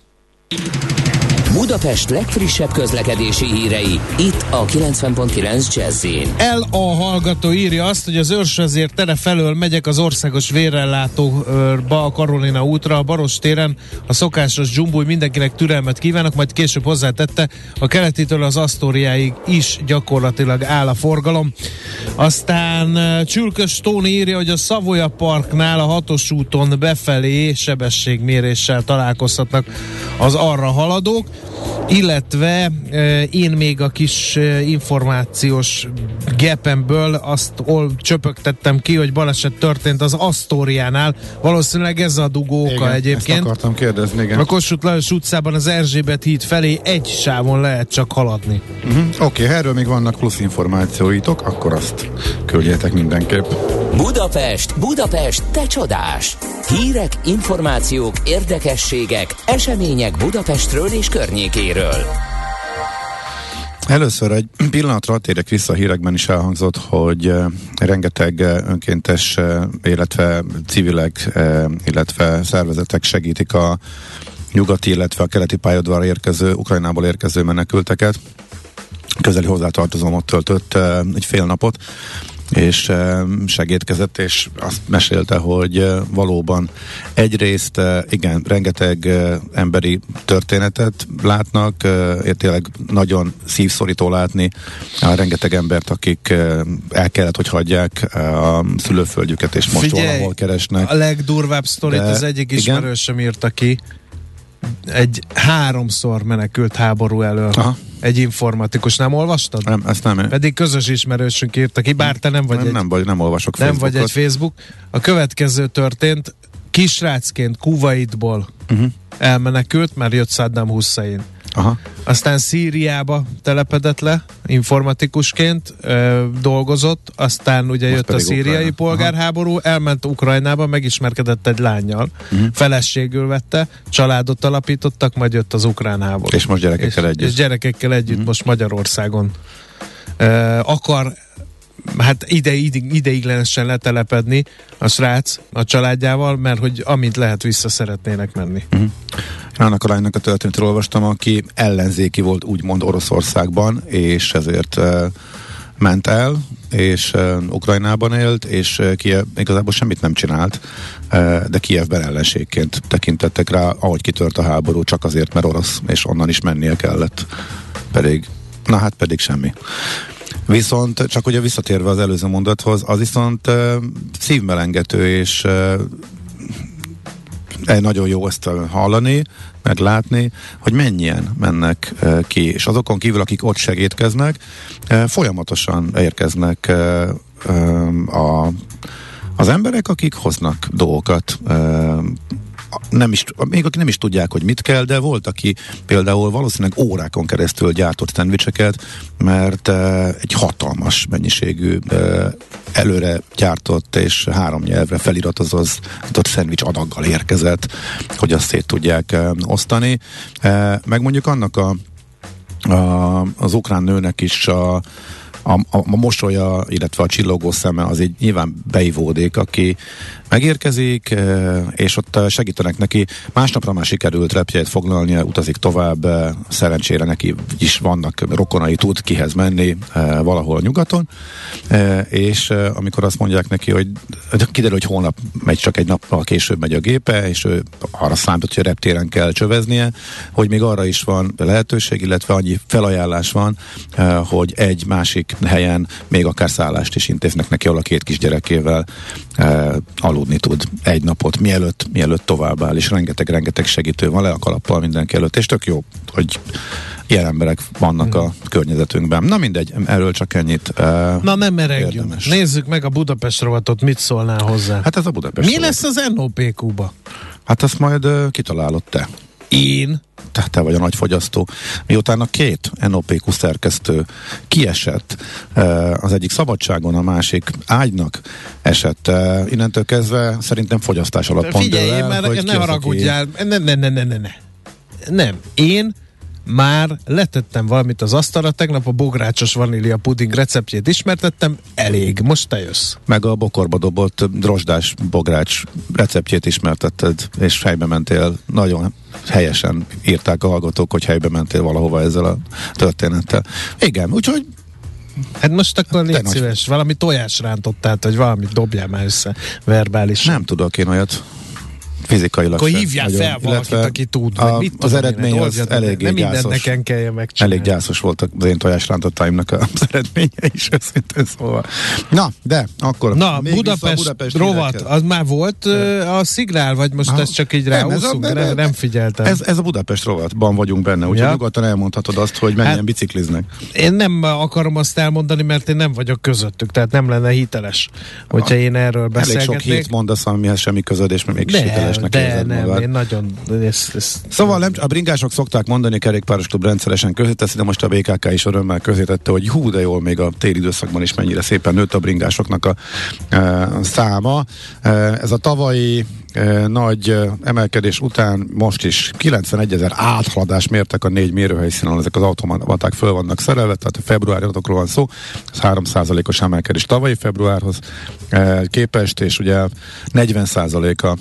Budapest legfrissebb közlekedési hírei, itt a 90.9 jazz El a hallgató írja azt, hogy az őrsvezér tere felől megyek az országos vérellátóba a Karolina útra, a Baros téren. A szokásos dzsumbúj mindenkinek türelmet kívánok, majd később hozzátette, a keletitől az Asztóriáig is gyakorlatilag áll a forgalom. Aztán Csülkös Tóni írja, hogy a Szavoya Parknál a hatos úton befelé sebességméréssel találkozhatnak az arra haladók illetve én még a kis információs gepemből azt ol, csöpögtettem ki, hogy baleset történt az Asztóriánál. Valószínűleg ez a dugóka igen, egyébként. Ezt akartam kérdezni, igen. A Kossuth Lajos utcában az Erzsébet híd felé egy sávon lehet csak haladni. Uh-huh. Oké, okay, erről még vannak plusz információitok, akkor azt küldjetek mindenképp. Budapest, Budapest, te csodás! Hírek, információk, érdekességek, események Budapestről és környékéről. Először egy pillanatra térek vissza a hírekben is elhangzott, hogy uh, rengeteg uh, önkéntes, uh, illetve civilek, illetve szervezetek segítik a nyugati, illetve a keleti pályadvar érkező, Ukrajnából érkező menekülteket. Közeli hozzátartozom ott töltött egy fél napot, és segítkezett, és azt mesélte, hogy valóban egyrészt igen, rengeteg emberi történetet látnak, tényleg nagyon szívszorító látni rengeteg embert, akik el kellett, hogy hagyják a szülőföldjüket, és most Figyelj, valahol keresnek. a legdurvább sztorit az egyik ismerősöm írta ki, egy háromszor menekült háború elől. Aha. Egy informatikus, nem olvastad? Nem, ezt nem. Pedig közös ismerősünk írta ki, bár te nem vagy nem, egy... Nem, vagy, nem olvasok Nem vagy egy Facebook. A következő történt, kisrácként Kuwaitból uh-huh. elmenekült, mert jött Saddam Hussein. Aha. Aztán Szíriába telepedett le, informatikusként ö, dolgozott, aztán ugye Most jött a szíriai Ukrajna. polgárháború, Aha. elment Ukrajnába, megismerkedett egy lányjal, uh-huh. feleségül vette, családot alapítottak, majd jött az ukrán háború. És most gyerekekkel és, együtt. És gyerekekkel együtt uh-huh. most Magyarországon ö, akar hát ide, ide, ideiglenesen letelepedni a srác a családjával, mert hogy amint lehet vissza szeretnének menni. Uh-huh. Annak a lánynak a történetről olvastam, aki ellenzéki volt úgymond Oroszországban, és ezért uh, ment el, és uh, Ukrajnában élt, és uh, Kiev igazából semmit nem csinált, uh, de Kievben ellenségként tekintettek rá, ahogy kitört a háború, csak azért, mert orosz, és onnan is mennie kellett. Pedig, na hát pedig semmi. Viszont csak ugye visszatérve az előző mondathoz, az viszont uh, szívmelengető, és uh, nagyon jó ezt hallani, meglátni, hogy mennyien mennek ki, és azokon kívül, akik ott segítkeznek, folyamatosan érkeznek a, az emberek, akik hoznak dolgokat, nem is, még akik nem is tudják, hogy mit kell, de volt, aki például valószínűleg órákon keresztül gyártott szendvicseket, mert uh, egy hatalmas mennyiségű uh, előre gyártott és három nyelvre feliratozott szendvics adaggal érkezett, hogy azt szét tudják uh, osztani. Meg mondjuk annak a, a, az ukrán nőnek is a a, a, a mosolya, illetve a csillogó szeme az így nyilván beivódik, aki megérkezik, eh, és ott segítenek neki. Másnapra már sikerült repjeit foglalnia, utazik tovább, eh, szerencsére neki is vannak rokonai, tud kihez menni valahol nyugaton, és amikor azt mondják neki, hogy kiderül, hogy holnap megy, csak egy nappal később megy a gépe, és ő arra számított, hogy a reptéren kell csöveznie, hogy még arra is van lehetőség, illetve annyi felajánlás van, hogy egy másik helyen még akár szállást is intéznek neki, ahol a két kisgyerekével aludni tud egy napot, mielőtt, mielőtt továbbáll, és rengeteg-rengeteg segítő van le a kalappal mindenki előtt, és tök jó, hogy ilyen emberek vannak a környezetünkben. Na mindegy, erről csak ennyit. Uh, Na nem meregjünk. Nézzük meg a Budapest rovatot, mit szólnál hozzá. Hát ez a Budapest Mi rovat. lesz az NOPQ-ba? Hát azt majd uh, kitalálod te. Én? Te, te vagy a nagy fogyasztó. Miután a két NOPQ szerkesztő kiesett, az egyik szabadságon, a másik ágynak esett, innentől kezdve szerintem fogyasztás alatt pont Figyelj, el, mert hogy ne haragudjál, ne, ne, ne, ne, ne, ne. Nem, én már letettem valamit az asztalra, tegnap a bográcsos vanília puding receptjét ismertettem, elég, most te jössz. Meg a bokorba dobott drosdás bogrács receptjét ismertetted, és fejbe mentél. Nagyon helyesen írták a hallgatók, hogy helybe mentél valahova ezzel a történettel. Igen, úgyhogy Hát most akkor légy szíves, nagy... valami tojásrántottát, vagy valamit dobjál már össze verbális. Nem tudok én olyat fizikailag Akkor hívjál nagyon, fel valakit, aki tud. A, mit az eredmény az eléggé Nem gyászos. mindent nekem kelljen megcsinálni. Elég gyászos voltak az én tojásrántottaimnak az eredménye is, őszintén szóval. Na, de akkor Na, Budapest, Budapest rovat, az már volt a szignál, vagy most ha. ez csak így ráúszunk? Nem, nem, nem figyeltem. Ez, ez a Budapest rovatban vagyunk benne, úgyhogy ja. nyugodtan elmondhatod azt, hogy mennyien hát, bicikliznek. Én nem akarom azt elmondani, mert én nem vagyok közöttük, tehát nem lenne hiteles, hogyha én erről beszélgetnék. Elég sok hírt mondasz, amihez semmi közöd, és még hiteles hitelesnek de nem, magad. én nagyon... Ez, ez, szóval nem, a bringások szokták mondani, kerékpáros klub rendszeresen közéteszi, de most a BKK is örömmel közétette, hogy hú, de jól még a téli időszakban is mennyire szépen nőtt a bringásoknak a, e, száma. E, ez a tavalyi e, nagy emelkedés után most is 91 ezer áthaladást mértek a négy mérőhelyszínen, ezek az automaták föl vannak szerelve, tehát a februári adatokról van szó, ez 3%-os emelkedés tavalyi februárhoz képest, és ugye 40 a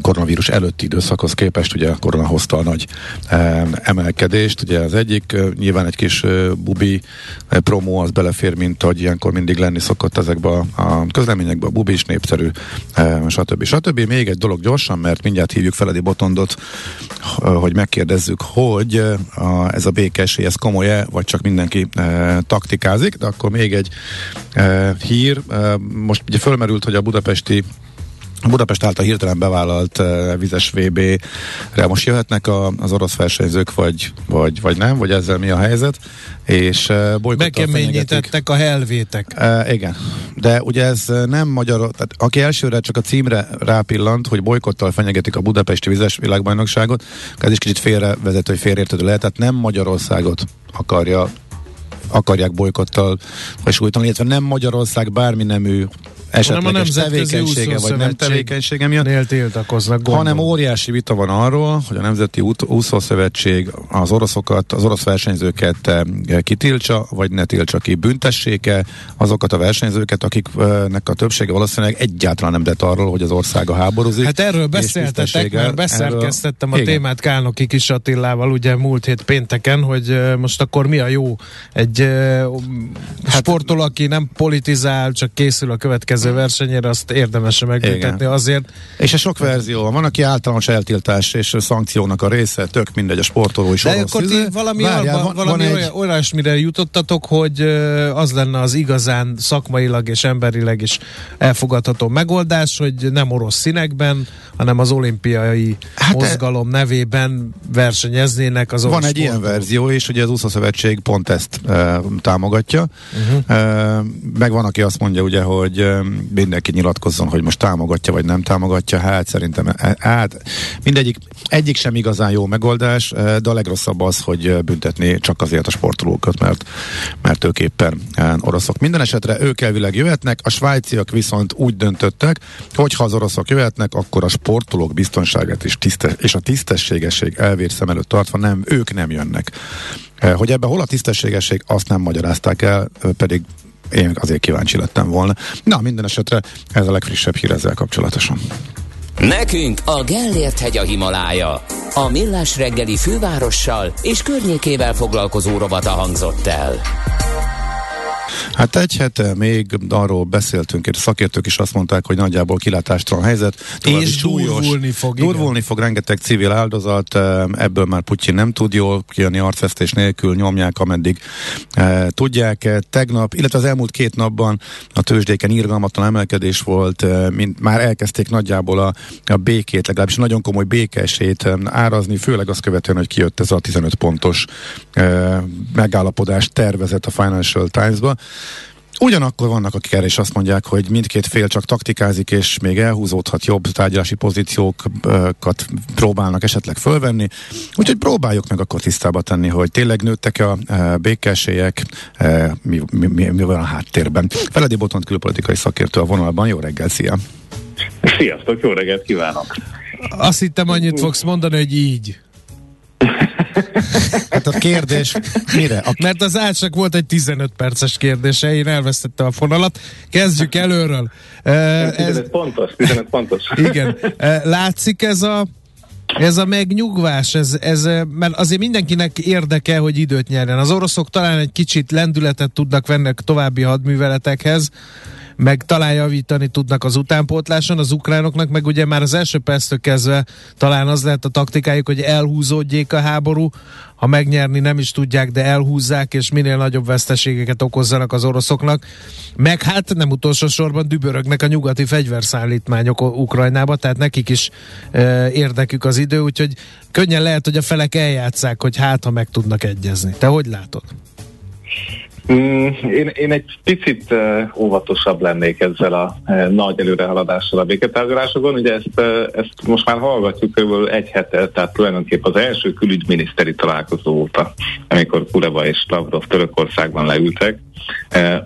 koronavírus előtti időszakhoz képest ugye a korona hozta a nagy e, emelkedést. Ugye az egyik e, nyilván egy kis e, bubi promó az belefér, mint hogy ilyenkor mindig lenni szokott ezekbe a, a közleményekbe, a bubi is népszerű, e, stb. stb. Még egy dolog gyorsan, mert mindjárt hívjuk Feledi Botondot, hogy megkérdezzük, hogy ez a békesély, ez komoly-e, vagy csak mindenki taktikázik, de akkor még egy hír. Most ugye fölmerült, hogy a budapesti Budapest által hirtelen bevállalt uh, vizes VB-re most jöhetnek a, az orosz versenyzők, vagy, vagy, vagy nem, vagy ezzel mi a helyzet, és uh, Bekeményítettek a helvétek. Uh, igen, de ugye ez nem magyar, tehát aki elsőre csak a címre rápillant, hogy bolykottal fenyegetik a budapesti vizes világbajnokságot, ez is kicsit félrevezető, hogy félreérthető lehet, tehát nem Magyarországot akarja akarják bolykottal sújtani, illetve nem Magyarország bármi nemű esetleges tevékenysége vagy nem tevékenysége miatt, tiltakoznak, hanem óriási vita van arról, hogy a Nemzeti Úszószövetség az oroszokat, az orosz versenyzőket eh, kitiltsa, vagy ne tiltsa ki, büntesséke azokat a versenyzőket, akiknek a többsége valószínűleg egyáltalán nem tett arról, hogy az ország a háborúzik. Hát erről beszéltetek, mert beszerkeztettem erről, a témát Kálnoki Kis Attilával ugye múlt hét pénteken, hogy eh, most akkor mi a jó? Egy eh, hát, sportoló, aki nem politizál, csak készül a következő következő versenyére, azt érdemes megbüntetni azért. És a sok verzió van, aki általános eltiltás és szankciónak a része, tök mindegy, a sportoló is De akkor ti valami, Várjál, van, valami van egy... olyasmire jutottatok, hogy az lenne az igazán szakmailag és emberileg is elfogadható megoldás, hogy nem orosz színekben, hanem az olimpiai hát e- mozgalom e... nevében versenyeznének az orosz Van egy sportoló. ilyen verzió is, hogy az úszó szövetség pont ezt e, támogatja. Uh-huh. E, meg van, aki azt mondja ugye, hogy mindenki nyilatkozzon, hogy most támogatja vagy nem támogatja. Hát szerintem e, hát mindegyik, egyik sem igazán jó megoldás, de a legrosszabb az, hogy büntetni csak azért a sportolókat, mert, mert ők éppen oroszok. Minden esetre ők elvileg jöhetnek, a svájciak viszont úgy döntöttek, hogy ha az oroszok jöhetnek, akkor a sportolók biztonságát és, tiszte, és a tisztességesség elvér szem előtt tartva nem, ők nem jönnek. Hogy ebben hol a tisztességesség, azt nem magyarázták el, pedig én azért kíváncsi lettem volna. Na, minden esetre ez a legfrissebb hír ezzel kapcsolatosan. Nekünk a Gellért hegy a Himalája. A Millás reggeli fővárossal és környékével foglalkozó rovata hangzott el. Hát egy hete még arról beszéltünk, és szakértők is azt mondták, hogy nagyjából kilátástalan helyzet. És durvulni fog. Durvulni igen. fog rengeteg civil áldozat, ebből már Putyin nem tud jól kijönni arcvesztés nélkül, nyomják, ameddig e, tudják. Tegnap, illetve az elmúlt két napban a tőzsdéken irgalmatlan emelkedés volt, mint már elkezdték nagyjából a, a békét, legalábbis nagyon komoly békesét árazni, főleg azt követően, hogy kijött ez a 15 pontos e, megállapodás tervezet a Financial Times-ba. Ugyanakkor vannak, akik erre is azt mondják, hogy mindkét fél csak taktikázik, és még elhúzódhat jobb tárgyalási pozíciókat próbálnak esetleg fölvenni. Úgyhogy próbáljuk meg akkor tisztába tenni, hogy tényleg nőttek a e, békesélyek, e, mi, mi, mi, mi van a háttérben. Feledi Botont külpolitikai szakértő a vonalban. Jó reggel, szia! Sziasztok, jó reggelt kívánok! Azt hittem annyit fogsz mondani, hogy így. Hát a kérdés mire? A... Mert az átsak volt egy 15 perces kérdése, én elvesztettem a fonalat. Kezdjük előről. 15 ez... pontos, 15 pontos. Igen. Látszik ez a ez a megnyugvás, ez, ez, mert azért mindenkinek érdeke, hogy időt nyerjen. Az oroszok talán egy kicsit lendületet tudnak venni további hadműveletekhez, meg talán javítani tudnak az utánpótláson, az ukránoknak meg ugye már az első perctől kezdve talán az lehet a taktikájuk, hogy elhúzódjék a háború, ha megnyerni nem is tudják, de elhúzzák, és minél nagyobb veszteségeket okozzanak az oroszoknak. Meg hát nem utolsó sorban dübörögnek a nyugati fegyverszállítmányok Ukrajnába, tehát nekik is e, érdekük az idő, úgyhogy könnyen lehet, hogy a felek eljátszák, hogy hát, ha meg tudnak egyezni. Te hogy látod? Mm, én, én egy picit uh, óvatosabb lennék ezzel a uh, nagy előrehaladással a béketárgyalásokon. Ugye ezt, uh, ezt most már hallgatjuk kb. egy hete, tehát tulajdonképpen az első külügyminiszteri találkozó óta, amikor Kuleva és Lavrov Törökországban leültek.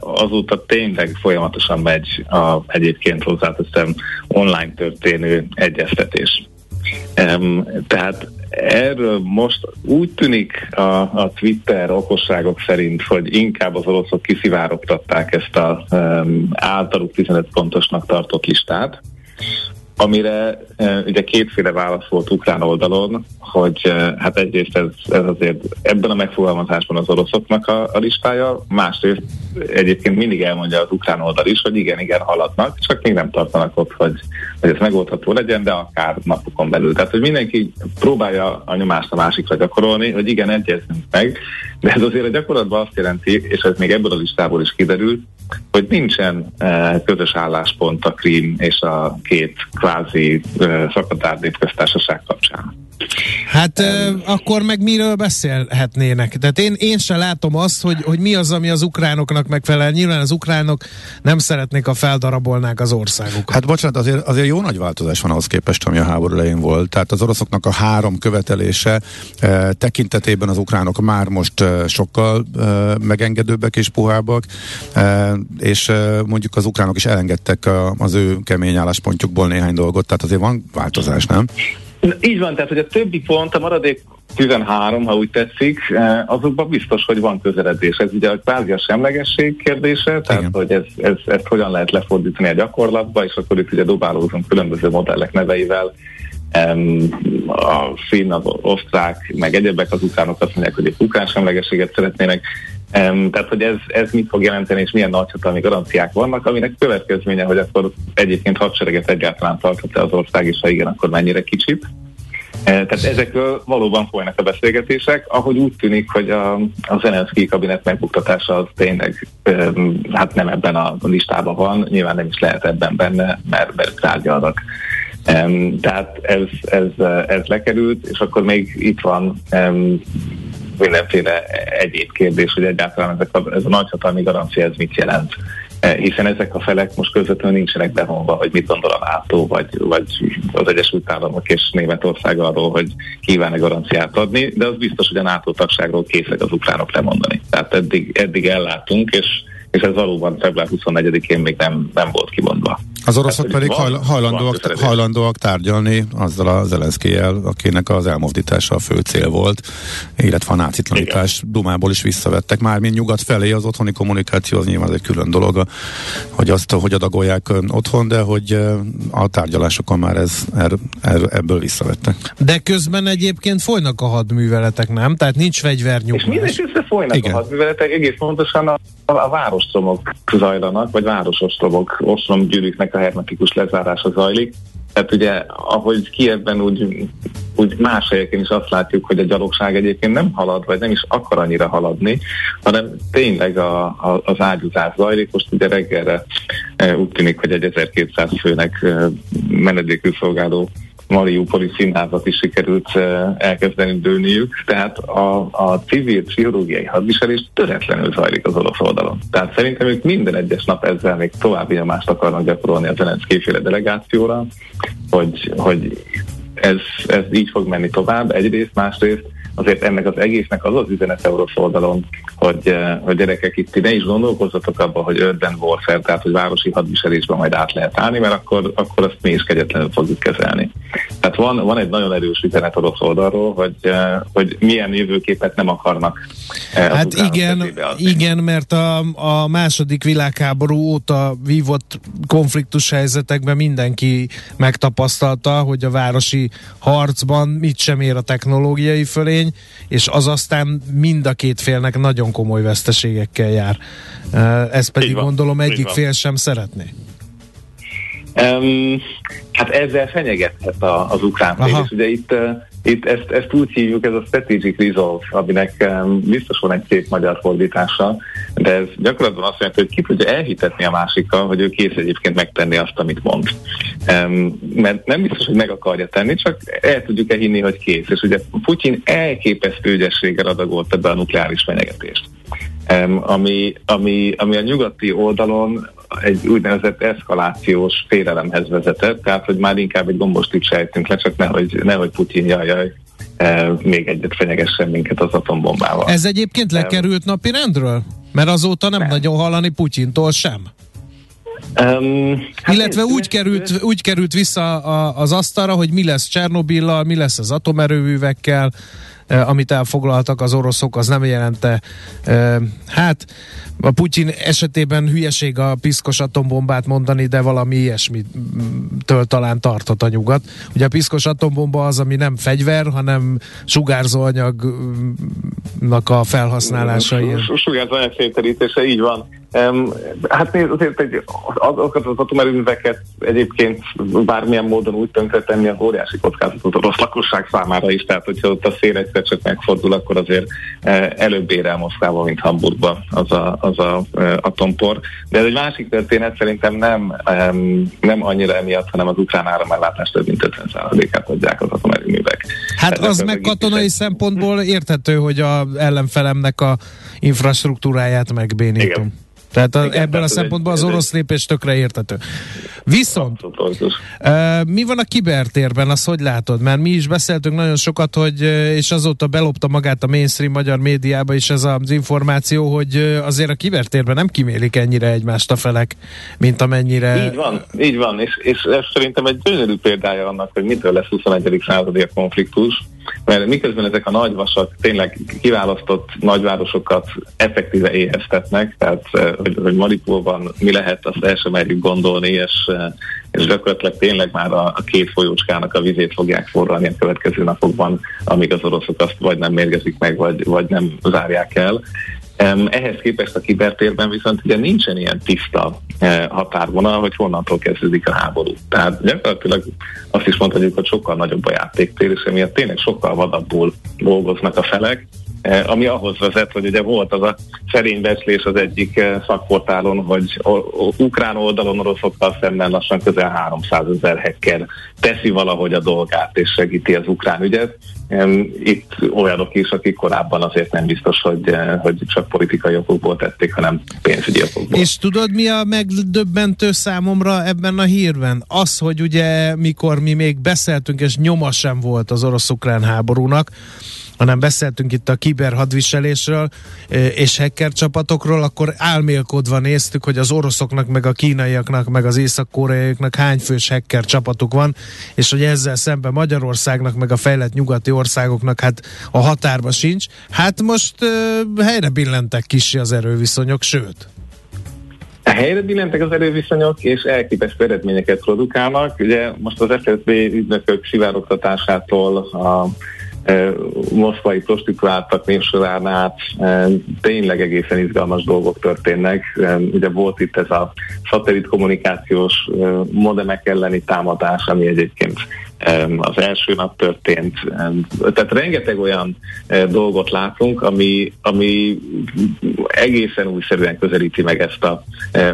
Azóta tényleg folyamatosan megy a egyébként hozzáteszem online történő egyeztetés. Tehát erről most úgy tűnik a, a Twitter okosságok szerint, hogy inkább az oroszok kiszivárogtatták ezt a um, általuk 15 pontosnak tartott listát, amire e, ugye kétféle válasz volt ukrán oldalon, hogy e, hát egyrészt ez, ez azért ebben a megfogalmazásban az oroszoknak a, a listája, másrészt egyébként mindig elmondja az ukrán oldal is, hogy igen, igen, haladnak, csak még nem tartanak ott, hogy, hogy ez megoldható legyen, de akár napokon belül. Tehát, hogy mindenki próbálja a nyomást a másikra gyakorolni, hogy igen, egyezünk meg, de ez azért a gyakorlatban azt jelenti, és ez még ebből a listából is kiderült, hogy nincsen uh, közös álláspont a Krím és a két kvázi uh, szakadár népköztársaság kapcsán. Hát um, akkor meg miről beszélhetnének? Tehát én, én sem látom azt, hogy, hogy mi az, ami az ukránoknak megfelel. Nyilván az ukránok nem szeretnék, a feldarabolnák az országukat. Hát bocsánat, azért, azért jó nagy változás van ahhoz képest, ami a háború elején volt. Tehát az oroszoknak a három követelése eh, tekintetében az ukránok már most eh, sokkal eh, megengedőbbek és puhábbak, eh, és eh, mondjuk az ukránok is elengedtek a, az ő kemény álláspontjukból néhány dolgot, tehát azért van változás, nem? Így van, tehát hogy a többi pont, a maradék 13, ha úgy tetszik, eh, azokban biztos, hogy van közeledés. Ez ugye a kvázi a semlegesség kérdése, tehát Igen. hogy ez, ez, ezt hogyan lehet lefordítani a gyakorlatba, és akkor itt ugye dobálózunk különböző modellek neveivel, a finn, az osztrák, meg egyebek az ukránok azt mondják, hogy egy ukrán semlegességet szeretnének. Tehát, hogy ez, ez mit fog jelenteni, és milyen nagyhatalmi garanciák vannak, aminek következménye, hogy akkor egyébként hadsereget egyáltalán tarthat az ország, és ha igen, akkor mennyire kicsit. E, tehát ezekről valóban folynak a beszélgetések, ahogy úgy tűnik, hogy a, a Zelenszky kabinet megbuktatása az tényleg hát nem ebben a listában van, nyilván nem is lehet ebben benne, mert, mert tárgyalnak. Tehát ez, ez, ez lekerült, és akkor még itt van mindenféle egyéb kérdés, hogy egyáltalán ezek a, ez a nagyhatalmi garancia ez mit jelent. hiszen ezek a felek most közvetlenül nincsenek bevonva, hogy mit gondol a NATO, vagy, vagy az Egyesült Államok és Németország arról, hogy kíván-e garanciát adni, de az biztos, hogy a NATO tagságról készek az ukránok lemondani. Tehát eddig, eddig ellátunk, és és ez valóban február 24-én még nem, nem volt kimondva. Az oroszok pedig van, hajlandóak, van hajlandóak tárgyalni azzal a Zelenszkijel, akinek az elmozdítása a fő cél volt, illetve a nácitlanítás Dumából is visszavettek. Már mint nyugat felé az otthoni kommunikáció az nyilván egy külön dolog, hogy azt, hogy adagolják otthon, de hogy a tárgyalásokon már ez, er, er, ebből visszavettek. De közben egyébként folynak a hadműveletek, nem? Tehát nincs fegyvernyugvás. És mindenki folynak Igen. a hadműveletek, egész pontosan a, a várostromok zajlanak, vagy városostromok, ostromgyűrűknek a hermetikus lezárása zajlik. Tehát ugye, ahogy Kievben úgy, úgy más helyeken is azt látjuk, hogy a gyalogság egyébként nem halad, vagy nem is akar annyira haladni, hanem tényleg a, a, az ágyúzás zajlik. Most ugye reggelre e, úgy tűnik, hogy egy 1200 főnek e, menedékül szolgáló Mariupoli színházat is sikerült elkezdeni dőlniük, tehát a, a civil pszichológiai hadviselés töretlenül zajlik az orosz oldalon. Tehát szerintem ők minden egyes nap ezzel még további nyomást akarnak gyakorolni a Zelenszky féle delegációra, hogy, hogy ez, ez így fog menni tovább, egyrészt, másrészt azért ennek az egésznek az az üzenet orosz oldalon, hogy, eh, hogy gyerekek itt ne is gondolkozzatok abban, hogy urban warfare, tehát hogy városi hadviselésben majd át lehet állni, mert akkor, akkor azt mi is kegyetlenül fogjuk kezelni. Tehát van, van egy nagyon erős üzenet orosz oldalról, hogy, eh, hogy milyen jövőképet nem akarnak. Eh, hát igen, igen, mert a, a második világháború óta vívott konfliktus helyzetekben mindenki megtapasztalta, hogy a városi harcban mit sem ér a technológiai fölény, eredmény, és az aztán mind a két félnek nagyon komoly veszteségekkel jár. Ez pedig van, gondolom egyik fél sem szeretné. Um, hát ezzel fenyegethet a, az ukrán fél, és ugye itt, uh, itt ezt, ezt úgy hívjuk, ez a strategic resolve, aminek um, biztos van egy szép magyar fordítása, de ez gyakorlatban azt jelenti, hogy ki tudja elhitetni a másikkal, hogy ő kész egyébként megtenni azt, amit mond. Mert nem biztos, hogy meg akarja tenni, csak el tudjuk e hinni, hogy kész. És ugye Putyin elképesztő ügyességgel adagolta be a nukleáris fenyegetést. Ami, ami, ami a nyugati oldalon egy úgynevezett eszkalációs félelemhez vezetett, tehát hogy már inkább egy gombostit sejtünk le, csak nehogy, nehogy Putyin jaj, jaj e, még egyet fenyegessen minket az atombombával. Ez egyébként lekerült napi rendről? Mert azóta nem, nem. nagyon hallani Putyintól sem. Um, hát Illetve én, úgy, került, úgy került vissza a, az asztalra, hogy mi lesz Csernobillal, mi lesz az atomerőművekkel, eh, amit elfoglaltak az oroszok, az nem jelente. Eh, hát a Putyin esetében hülyeség a piszkos atombombát mondani, de valami ilyesmitől talán tartott a nyugat. Ugye a piszkos atombomba az, ami nem fegyver, hanem sugárzóanyagnak a felhasználása. Sugárzóanyag széterítése, így van. Um, hát nézd, azért egy, azokat az atomerőműveket egyébként bármilyen módon úgy tönkretenni, az óriási kockázatot a rossz lakosság számára is, tehát hogyha ott a szél egyszer csak megfordul, akkor azért uh, előbb ér el Moszkvába, mint Hamburgba az a, az a uh, atompor. De ez egy másik történet, szerintem nem, nem annyira emiatt, hanem az ukrán áramellátás több mint 50%-át adják az atomerőművek. Hát az, az meg katonai szempontból érthető, hogy a ellenfelemnek a infrastruktúráját megbénítom. Igen. Tehát a, Igen, ebben a szempontból az orosz lépés tökre értető. Viszont mi van a kibertérben, azt hogy látod? Mert mi is beszéltünk nagyon sokat, hogy és azóta belopta magát a mainstream magyar médiába is ez az információ, hogy azért a kibertérben nem kimélik ennyire egymást a felek, mint amennyire... Így van, így van, és, és ez szerintem egy gyönyörű példája annak, hogy mitől lesz 21. századi konfliktus, mert miközben ezek a nagyvasak tényleg kiválasztott nagyvárosokat effektíve éheztetnek, tehát hogy, hogy Maripolban mi lehet, azt el sem merjük gondolni, és, és gyakorlatilag tényleg már a, a két folyócskának a vizét fogják forralni a következő napokban, amíg az oroszok azt vagy nem mérgezik meg, vagy, vagy nem zárják el. Ehhez képest a kibertérben viszont ugye nincsen ilyen tiszta eh, határvonal, hogy honnantól kezdődik a háború. Tehát gyakorlatilag azt is mondhatjuk, hogy sokkal nagyobb a játéktér, és emiatt tényleg sokkal vadabbul dolgoznak a felek, ami ahhoz vezet, hogy ugye volt az a szerény becslés az egyik szakportálon, hogy ukrán oldalon oroszokkal szemben lassan közel 300 ezer hacker teszi valahogy a dolgát és segíti az ukrán ügyet. Itt olyanok is, akik korábban azért nem biztos, hogy, hogy csak politikai okokból tették, hanem pénzügyi okokból. És tudod, mi a megdöbbentő számomra ebben a hírben? Az, hogy ugye mikor mi még beszéltünk, és nyoma sem volt az orosz-ukrán háborúnak, hanem beszéltünk itt a kiberhadviselésről és hacker csapatokról, akkor álmélkodva néztük, hogy az oroszoknak, meg a kínaiaknak, meg az észak-koreaiaknak hány fős hacker csapatuk van, és hogy ezzel szemben Magyarországnak, meg a fejlett nyugati országoknak hát a határba sincs. Hát most uh, helyre billentek kisi az erőviszonyok, sőt. Helyre billentek az erőviszonyok, és elképesztő eredményeket produkálnak. Ugye most az FSB ügynökök szivárogtatásától a moszkvai prostituáltak névsorán át tényleg egészen izgalmas dolgok történnek. Ugye volt itt ez a szatellit kommunikációs modemek elleni támadás, ami egyébként az első nap történt. Tehát rengeteg olyan dolgot látunk, ami, ami egészen újszerűen közelíti meg ezt a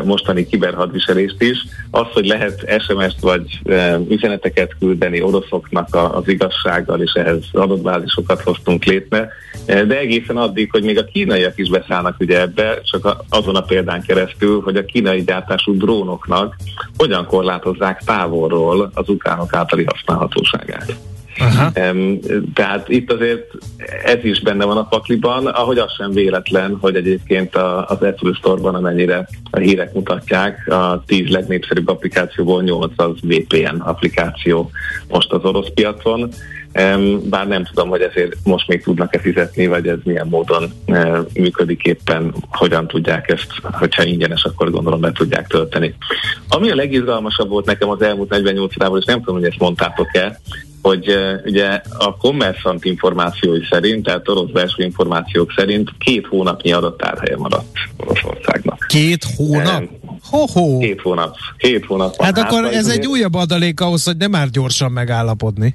mostani kiberhadviselést is. Az, hogy lehet SMS-t vagy üzeneteket küldeni oroszoknak az igazsággal, és ehhez adatbázisokat hoztunk létre, de egészen addig, hogy még a kínaiak is beszállnak ugye ebbe, csak azon a példán keresztül, hogy a kínai gyártású drónoknak hogyan korlátozzák távolról az ukránok általi használhatóságát. Aha. Tehát itt azért ez is benne van a pakliban, ahogy az sem véletlen, hogy egyébként az Apple Store-ban, amennyire a hírek mutatják, a 10 legnépszerűbb applikációból 8 az VPN applikáció most az orosz piacon bár nem tudom, hogy ezért most még tudnak-e fizetni, vagy ez milyen módon működik éppen, hogyan tudják ezt, hogyha ingyenes, akkor gondolom be tudják tölteni. Ami a legizgalmasabb volt nekem az elmúlt 48 órában, és nem tudom, hogy ezt mondtátok-e, hogy uh, ugye a kommerszant információi szerint, tehát orosz belső információk szerint két hónapnyi adattárhelye maradt Oroszországnak. Két hónap? Ho-ho. Két hónap. Két hónap. Hát akkor ez egy újabb adalék ahhoz, hogy nem már gyorsan megállapodni.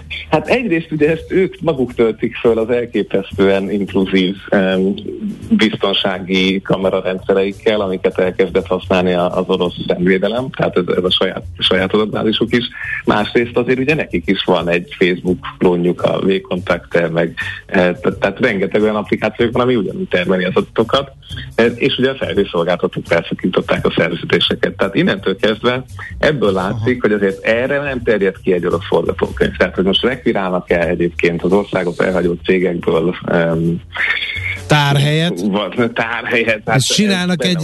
Hát egyrészt ugye ezt ők maguk töltik föl az elképesztően inkluzív um, biztonsági kamerarendszereikkel, amiket elkezdett használni az orosz rendvédelem, tehát ez, ez a saját, saját adatbázisuk is. Másrészt azért ugye nekik is van egy Facebook klónjuk, a V-kontakter, meg e, tehát, rengeteg olyan applikációk van, ami ugyanúgy termeli az adatokat, e, és ugye a felhőszolgáltatók felszakították a szerződéseket. Tehát innentől kezdve ebből látszik, hogy azért erre nem terjed ki egy orosz forgatókönyv. Tehát, hogy most rekvirálnak el egyébként az országot elhagyott cégekből um, tárhelyet. Van, tárhelyet. Hát csinálnak, egy,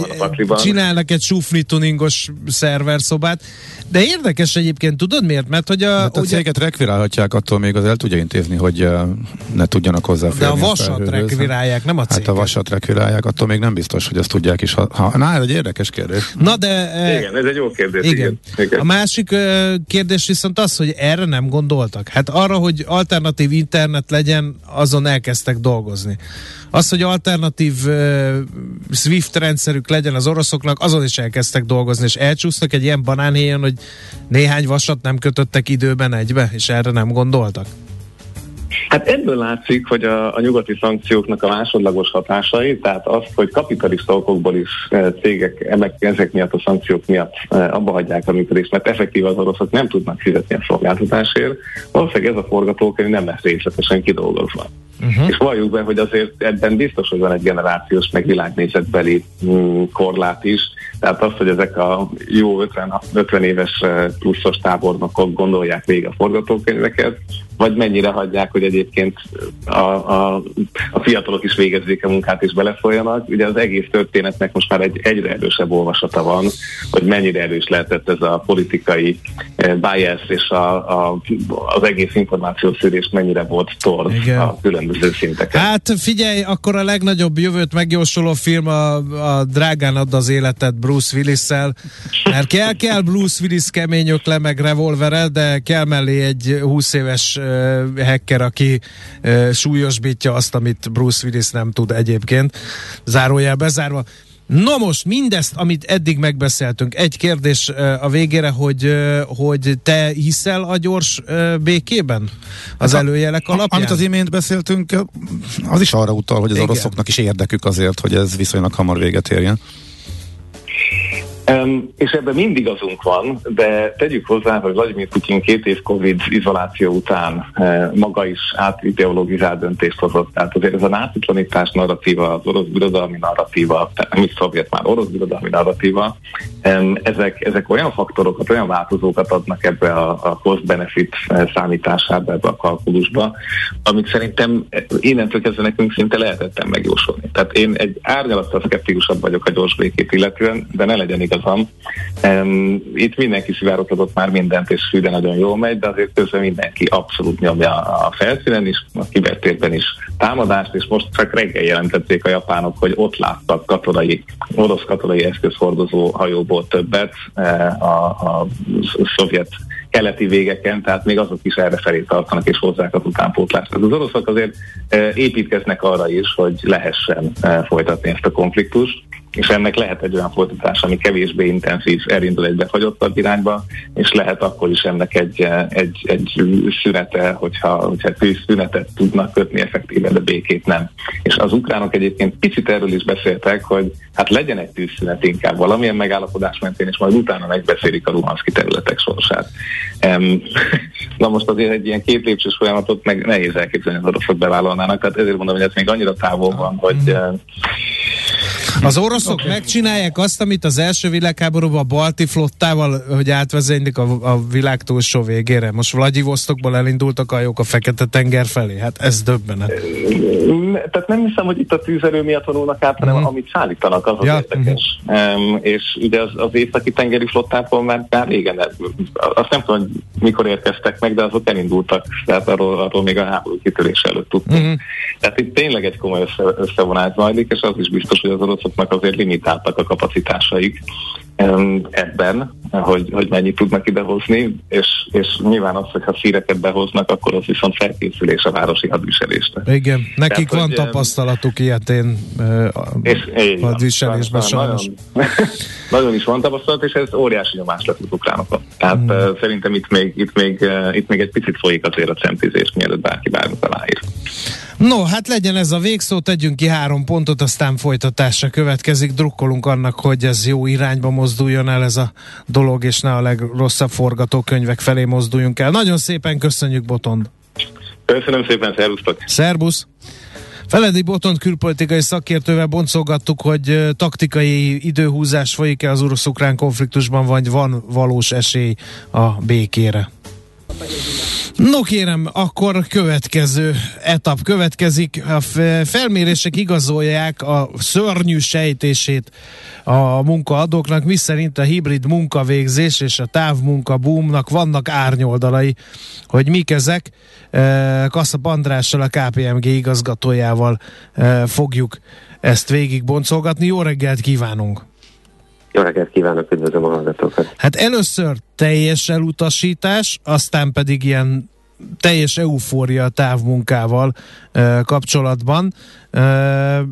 csinálnak egy sufni tuningos szerverszobát. De érdekes egyébként, tudod miért? Mert hogy a, hát a ugye... céget rekvirálhatják, attól még az el tudja intézni, hogy ne tudjanak hozzáférni. De a vasat a rekvirálják, nem a céget. Hát a vasat rekvirálják, attól még nem biztos, hogy azt tudják is. Ha, ha, na, ez egy érdekes kérdés. Na de... igen, ez egy jó kérdés. Igen. igen. igen. A másik kérdés viszont az, hogy erre nem gondoltak. Hát arra, hogy alternatív internet legyen, azon elkezdtek dolgozni. Az, hogy alternatív uh, SWIFT rendszerük legyen az oroszoknak, azon is elkezdtek dolgozni, és elcsúsztak egy ilyen banánhéjon, hogy néhány vasat nem kötöttek időben egybe, és erre nem gondoltak? Hát ebből látszik, hogy a, a nyugati szankcióknak a másodlagos hatásai, tehát az, hogy kapitalista okokból is e, cégek ezek miatt a szankciók miatt e, abba hagyják a működést, mert effektív az oroszok nem tudnak fizetni a szolgáltatásért, valószínűleg ez a forgatókönyv nem lesz részletesen kidolgozva. Uh-huh. És valljuk be, hogy azért ebben biztos, hogy van egy generációs meg világnézetbeli mm, korlát is, tehát az, hogy ezek a jó 50, 50 éves eh, pluszos tábornokok gondolják végig a forgatókönyveket, vagy mennyire hagyják, hogy egyébként a, a, a fiatalok is végezzék a munkát és belefoljanak. Ugye az egész történetnek most már egy egyre erősebb olvasata van, hogy mennyire erős lehetett ez a politikai eh, bias és a, a, az egész információszűrés mennyire volt torz Igen. a különböző szinteken. Hát figyelj, akkor a legnagyobb jövőt megjósoló film a, a Drágán ad az életet Bruce Willis-szel, mert kell, kell Bruce Willis kemény ökle meg revolvere, de kell mellé egy 20 éves uh, hacker, aki uh, súlyosbítja azt, amit Bruce Willis nem tud egyébként. Zárójel bezárva. No most mindezt, amit eddig megbeszéltünk, egy kérdés a végére, hogy, hogy te hiszel a gyors békében? Az hát előjelek alapján? Amit az imént beszéltünk, az is arra utal, hogy az Igen. oroszoknak is érdekük azért, hogy ez viszonylag hamar véget érjen. Um, és ebben mindig azunk van, de tegyük hozzá, hogy Vladimir Putyin két év Covid izoláció után uh, maga is átideologizált döntést hozott. Tehát azért ez a nácitlanítás narratíva, az orosz birodalmi narratíva, nem is szovjet már orosz birodalmi narratíva, um, ezek, ezek olyan faktorokat, olyan változókat adnak ebbe a, a cost-benefit eh, számításába, ebbe a kalkulusba, amik szerintem innentől kezdve nekünk szinte lehetetlen megjósolni. Tehát én egy árnyalattal szkeptikusabb vagyok a gyors békét illetően, de ne legyen igaz Um, itt mindenki szivárogtatott már mindent, és de nagyon jól megy, de azért közben mindenki abszolút nyomja a felszínen is, a kibertérben is támadást, és most csak reggel jelentették a japánok, hogy ott láttak katonai, orosz katonai eszközhordozó hajóból többet eh, a, a szovjet keleti végeken, tehát még azok is erre felé tartanak és hozzák az utánpótlást. Az oroszok azért eh, építkeznek arra is, hogy lehessen eh, folytatni ezt a konfliktust és ennek lehet egy olyan folytatás, ami kevésbé intenzív, elindul egy befagyottabb irányba, és lehet akkor is ennek egy, egy, egy szünete, hogyha, hogyha szünetet tudnak kötni effektíven, de békét nem. És az ukránok egyébként picit erről is beszéltek, hogy hát legyen egy tűzszünet inkább valamilyen megállapodás mentén, és majd utána megbeszélik a Luhanszki területek sorsát. Um, na most azért egy ilyen két lépcsős folyamatot meg nehéz elképzelni, hogy oroszok bevállalnának, tehát ezért mondom, hogy ez még annyira távol van, hogy uh, az oroszok okay. megcsinálják azt, amit az első világháborúban a balti flottával, hogy átvezénylik a, a világ túlsó végére. Most Vladivostokból elindultak a jók a Fekete-tenger felé. Hát ez döbbenet. Tehát nem hiszem, hogy itt a tűzerő miatt vonulnak át, hanem mm. amit szállítanak, az az ja. érdekes. Mm. Um, és ugye az, az északi tengeri flottából már, már régen, azt nem tudom, hogy mikor érkeztek meg, de azok elindultak, tehát arról, arról még a háború kitörés előtt tudtunk. Mm. Tehát itt tényleg egy komoly össze, összevonás zajlik, és az is biztos, hogy az oroszoknak azért limitáltak a kapacitásaik ebben, hogy, hogy mennyit tudnak idehozni, és, és nyilván az, hogyha szíreket behoznak, akkor az viszont felkészülés a városi hadviselésre. Igen, nekik Tehát, van hogy, tapasztalatuk ilyetén és, hadviselésben sajnos. Nagyon, nagyon is van tapasztalat, és ez óriási nyomás lett az ukránokon. Tehát mm. szerintem itt még, itt, még, itt még egy picit folyik azért a centizés, mielőtt bárki bármit aláír. No, hát legyen ez a végszó, tegyünk ki három pontot, aztán folytatásra következik. Drukkolunk annak, hogy ez jó irányba mozduljon el ez a dolog, és ne a legrosszabb forgatókönyvek felé mozduljunk el. Nagyon szépen köszönjük, Botond! Köszönöm szépen, szervusztok! Szerbusz! Feledi Botont külpolitikai szakértővel boncolgattuk, hogy taktikai időhúzás folyik-e az orosz-ukrán konfliktusban, vagy van valós esély a békére. No kérem, akkor következő etap következik. A felmérések igazolják a szörnyű sejtését a munkaadóknak, miszerint a hibrid munkavégzés és a távmunka boomnak vannak árnyoldalai. Hogy mik ezek? E, Kasszap Andrással, a KPMG igazgatójával e, fogjuk ezt végig boncolgatni. Jó reggelt kívánunk! Jó reggelt kívánok, üdvözlöm a hallgatókat. Hát először teljes elutasítás, aztán pedig ilyen teljes eufória távmunkával e, kapcsolatban,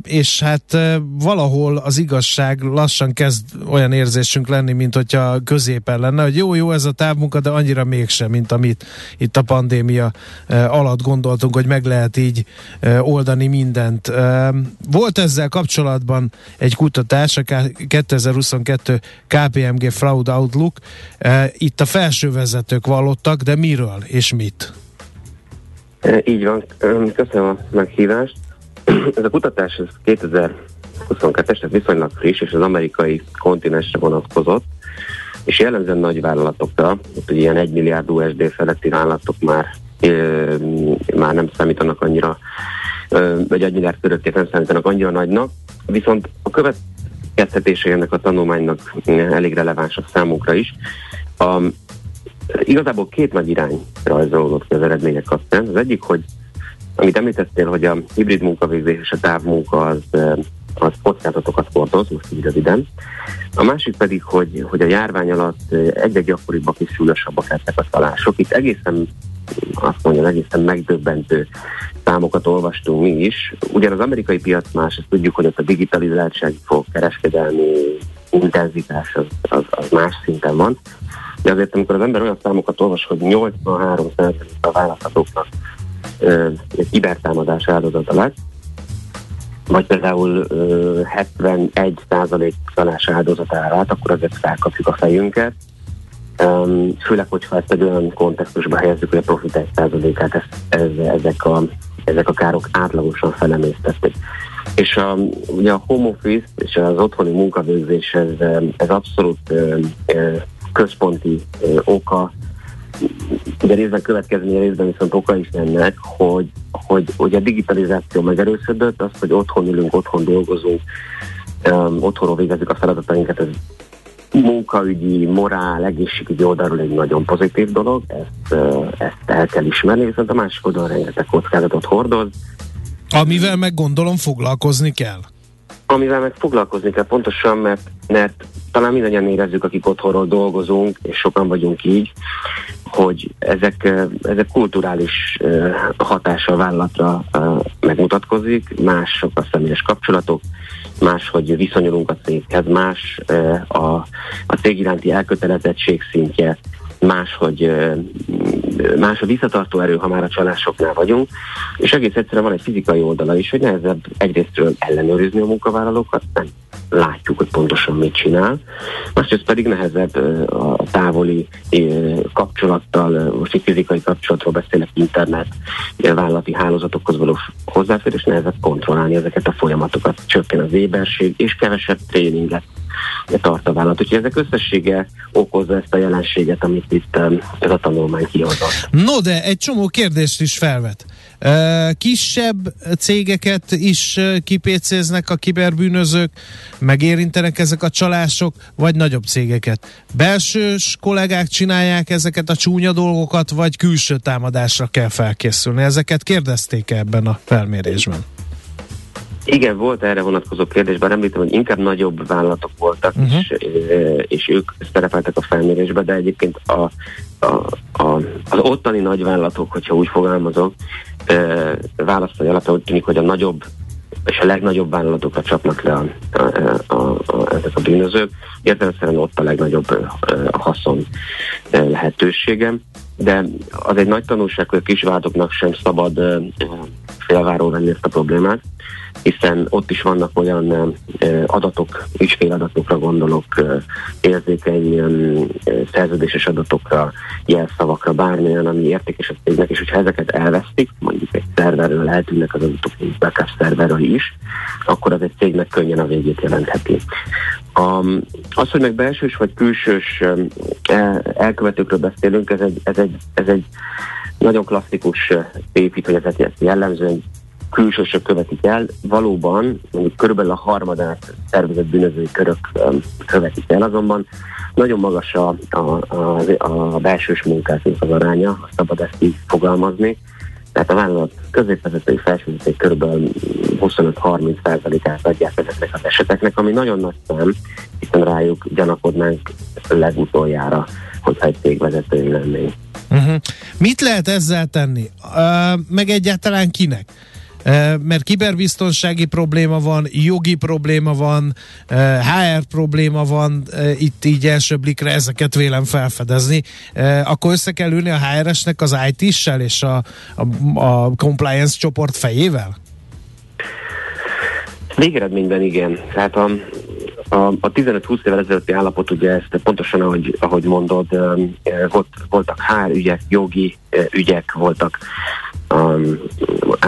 és hát valahol az igazság lassan kezd olyan érzésünk lenni, mint hogyha középen lenne, hogy jó, jó ez a távmunka, de annyira mégsem, mint amit itt a pandémia alatt gondoltunk, hogy meg lehet így oldani mindent. Volt ezzel kapcsolatban egy kutatás, a 2022 KPMG Fraud Outlook, itt a felső vezetők vallottak, de miről és mit? Így van, köszönöm a meghívást. Ez a kutatás ez 2022-es, tehát viszonylag friss, és az amerikai kontinensre vonatkozott, és jellemzően nagy vállalatokra, hogy ilyen 1 milliárd USD feletti vállalatok már, már nem számítanak annyira, vagy 1 milliárd köröttét nem számítanak annyira nagynak, viszont a következtetése ennek a tanulmánynak elég releváns a számunkra is. A, Igazából két nagy irány rajzolódott az eredmények kapcsán. Az egyik, hogy amit említettél, hogy a hibrid munkavégzés és a távmunka az, az kockázatokat hordoz, most így röviden. A másik pedig, hogy, hogy a járvány alatt egyre gyakoribbak és súlyosabbak lettek a találások. Itt egészen azt mondja, egészen megdöbbentő számokat olvastunk mi is. Ugyan az amerikai piac más, ezt tudjuk, hogy ott a digitalizáltság fog kereskedelmi intenzitás az, az, az más szinten van. De azért, amikor az ember olyan számokat olvas, hogy 83 a választhatóknak egy kibertámadás áldozata lett, vagy például ö, 71 százalék csalás áldozatára vált, akkor azért felkapjuk a fejünket. Um, főleg, hogyha ezt egy olyan kontextusba helyezzük, hogy a profit 1 százalékát ez, ez, ezek, a, ezek a károk átlagosan felemésztették. És a, ugye a home office és az otthoni munkavégzés ez, ez abszolút ö, ö, központi ö, oka ugye részben következménye, részben viszont oka is ennek, hogy, hogy, hogy a digitalizáció megerősödött, az, hogy otthon ülünk, otthon dolgozunk, um, otthonról végezzük a feladatainkat, ez munkaügyi, morál, egészségügyi oldalról egy nagyon pozitív dolog, ezt, ezt el kell ismerni, viszont a másik oldalon rengeteg kockázatot hordoz. Amivel meg gondolom foglalkozni kell. Amivel meg foglalkozni kell pontosan, mert, mert talán mindannyian érezzük, akik otthonról dolgozunk, és sokan vagyunk így, hogy ezek, ezek kulturális hatása a vállalatra megmutatkozik, mások a személyes kapcsolatok, más, hogy viszonyulunk a céghez, más a, a cég iránti elkötelezettség szintje, más, hogy más a visszatartó erő, ha már a csalásoknál vagyunk, és egész egyszerűen van egy fizikai oldala is, hogy nehezebb egyrésztről ellenőrizni a munkavállalókat, nem látjuk, hogy pontosan mit csinál, másrészt pedig nehezebb a távoli kapcsolattal, most egy fizikai kapcsolatról beszélek, internet, vállalati hálózatokhoz való hozzáférés, nehezebb kontrollálni ezeket a folyamatokat, csökken az éberség, és kevesebb tréninget tart a vállalat. Úgyhogy ezek összessége okozza ezt a jelenséget, amit itt ez a tanulmány kihozott. No, de egy csomó kérdést is felvet. Kisebb cégeket is kipécéznek a kiberbűnözők, megérintenek ezek a csalások, vagy nagyobb cégeket? Belsős kollégák csinálják ezeket a csúnya dolgokat, vagy külső támadásra kell felkészülni? Ezeket kérdezték ebben a felmérésben? Igen, volt erre vonatkozó kérdés, bár említem, hogy inkább nagyobb vállalatok voltak, uh-huh. és, és ők szerepeltek a felmérésbe, de egyébként a, a, a, az ottani nagyvállalatok, hogyha úgy fogalmazok, választói alapján úgy tűnik, hogy a nagyobb és a legnagyobb vállalatokra csapnak le a, a, a, a, ezek a bűnözők. Értelemszerűen ott a legnagyobb a haszon lehetősége, de az egy nagy tanulság, hogy a kisvállalatoknak sem szabad félváról venni ezt a problémát, hiszen ott is vannak olyan adatok, ügyféladatokra gondolok, érzékeny szerződéses adatokra, jelszavakra, bármilyen, ami értékes a cégnek, és hogyha ezeket elvesztik, mondjuk egy szerverről eltűnnek az adatok, egy backup szerverről is, akkor az egy cégnek könnyen a végét jelentheti. A, az, hogy meg belsős vagy külsős elkövetőkről beszélünk, ez egy, ez egy, ez egy nagyon klasszikus épít, hogy ez jellemzően külsősök követik el, valóban mondjuk körülbelül a harmadát szervezett bűnözői körök követik el, azonban nagyon magas a, a, a, a belsős munkáknak az aránya, szabad ezt így fogalmazni. Tehát a vállalat középvezetői felsővezetői kb. 25-30 százalékát adják ezeknek az eseteknek, ami nagyon nagy szám, hiszen rájuk gyanakodnánk legutoljára, hogyha egy cégvezetői lennénk. Uh-huh. Mit lehet ezzel tenni? Uh, meg egyáltalán kinek? mert kiberbiztonsági probléma van, jogi probléma van, HR probléma van, itt így első blikre ezeket vélem felfedezni, akkor össze kell ülni a HR-esnek az IT-sel és a, a, a compliance csoport fejével? Végeredményben igen. Tehát a, a, a 15-20 évvel ezelőtti állapot, ugye ezt pontosan ahogy, ahogy mondod, volt, voltak HR ügyek, jogi ügyek, voltak um,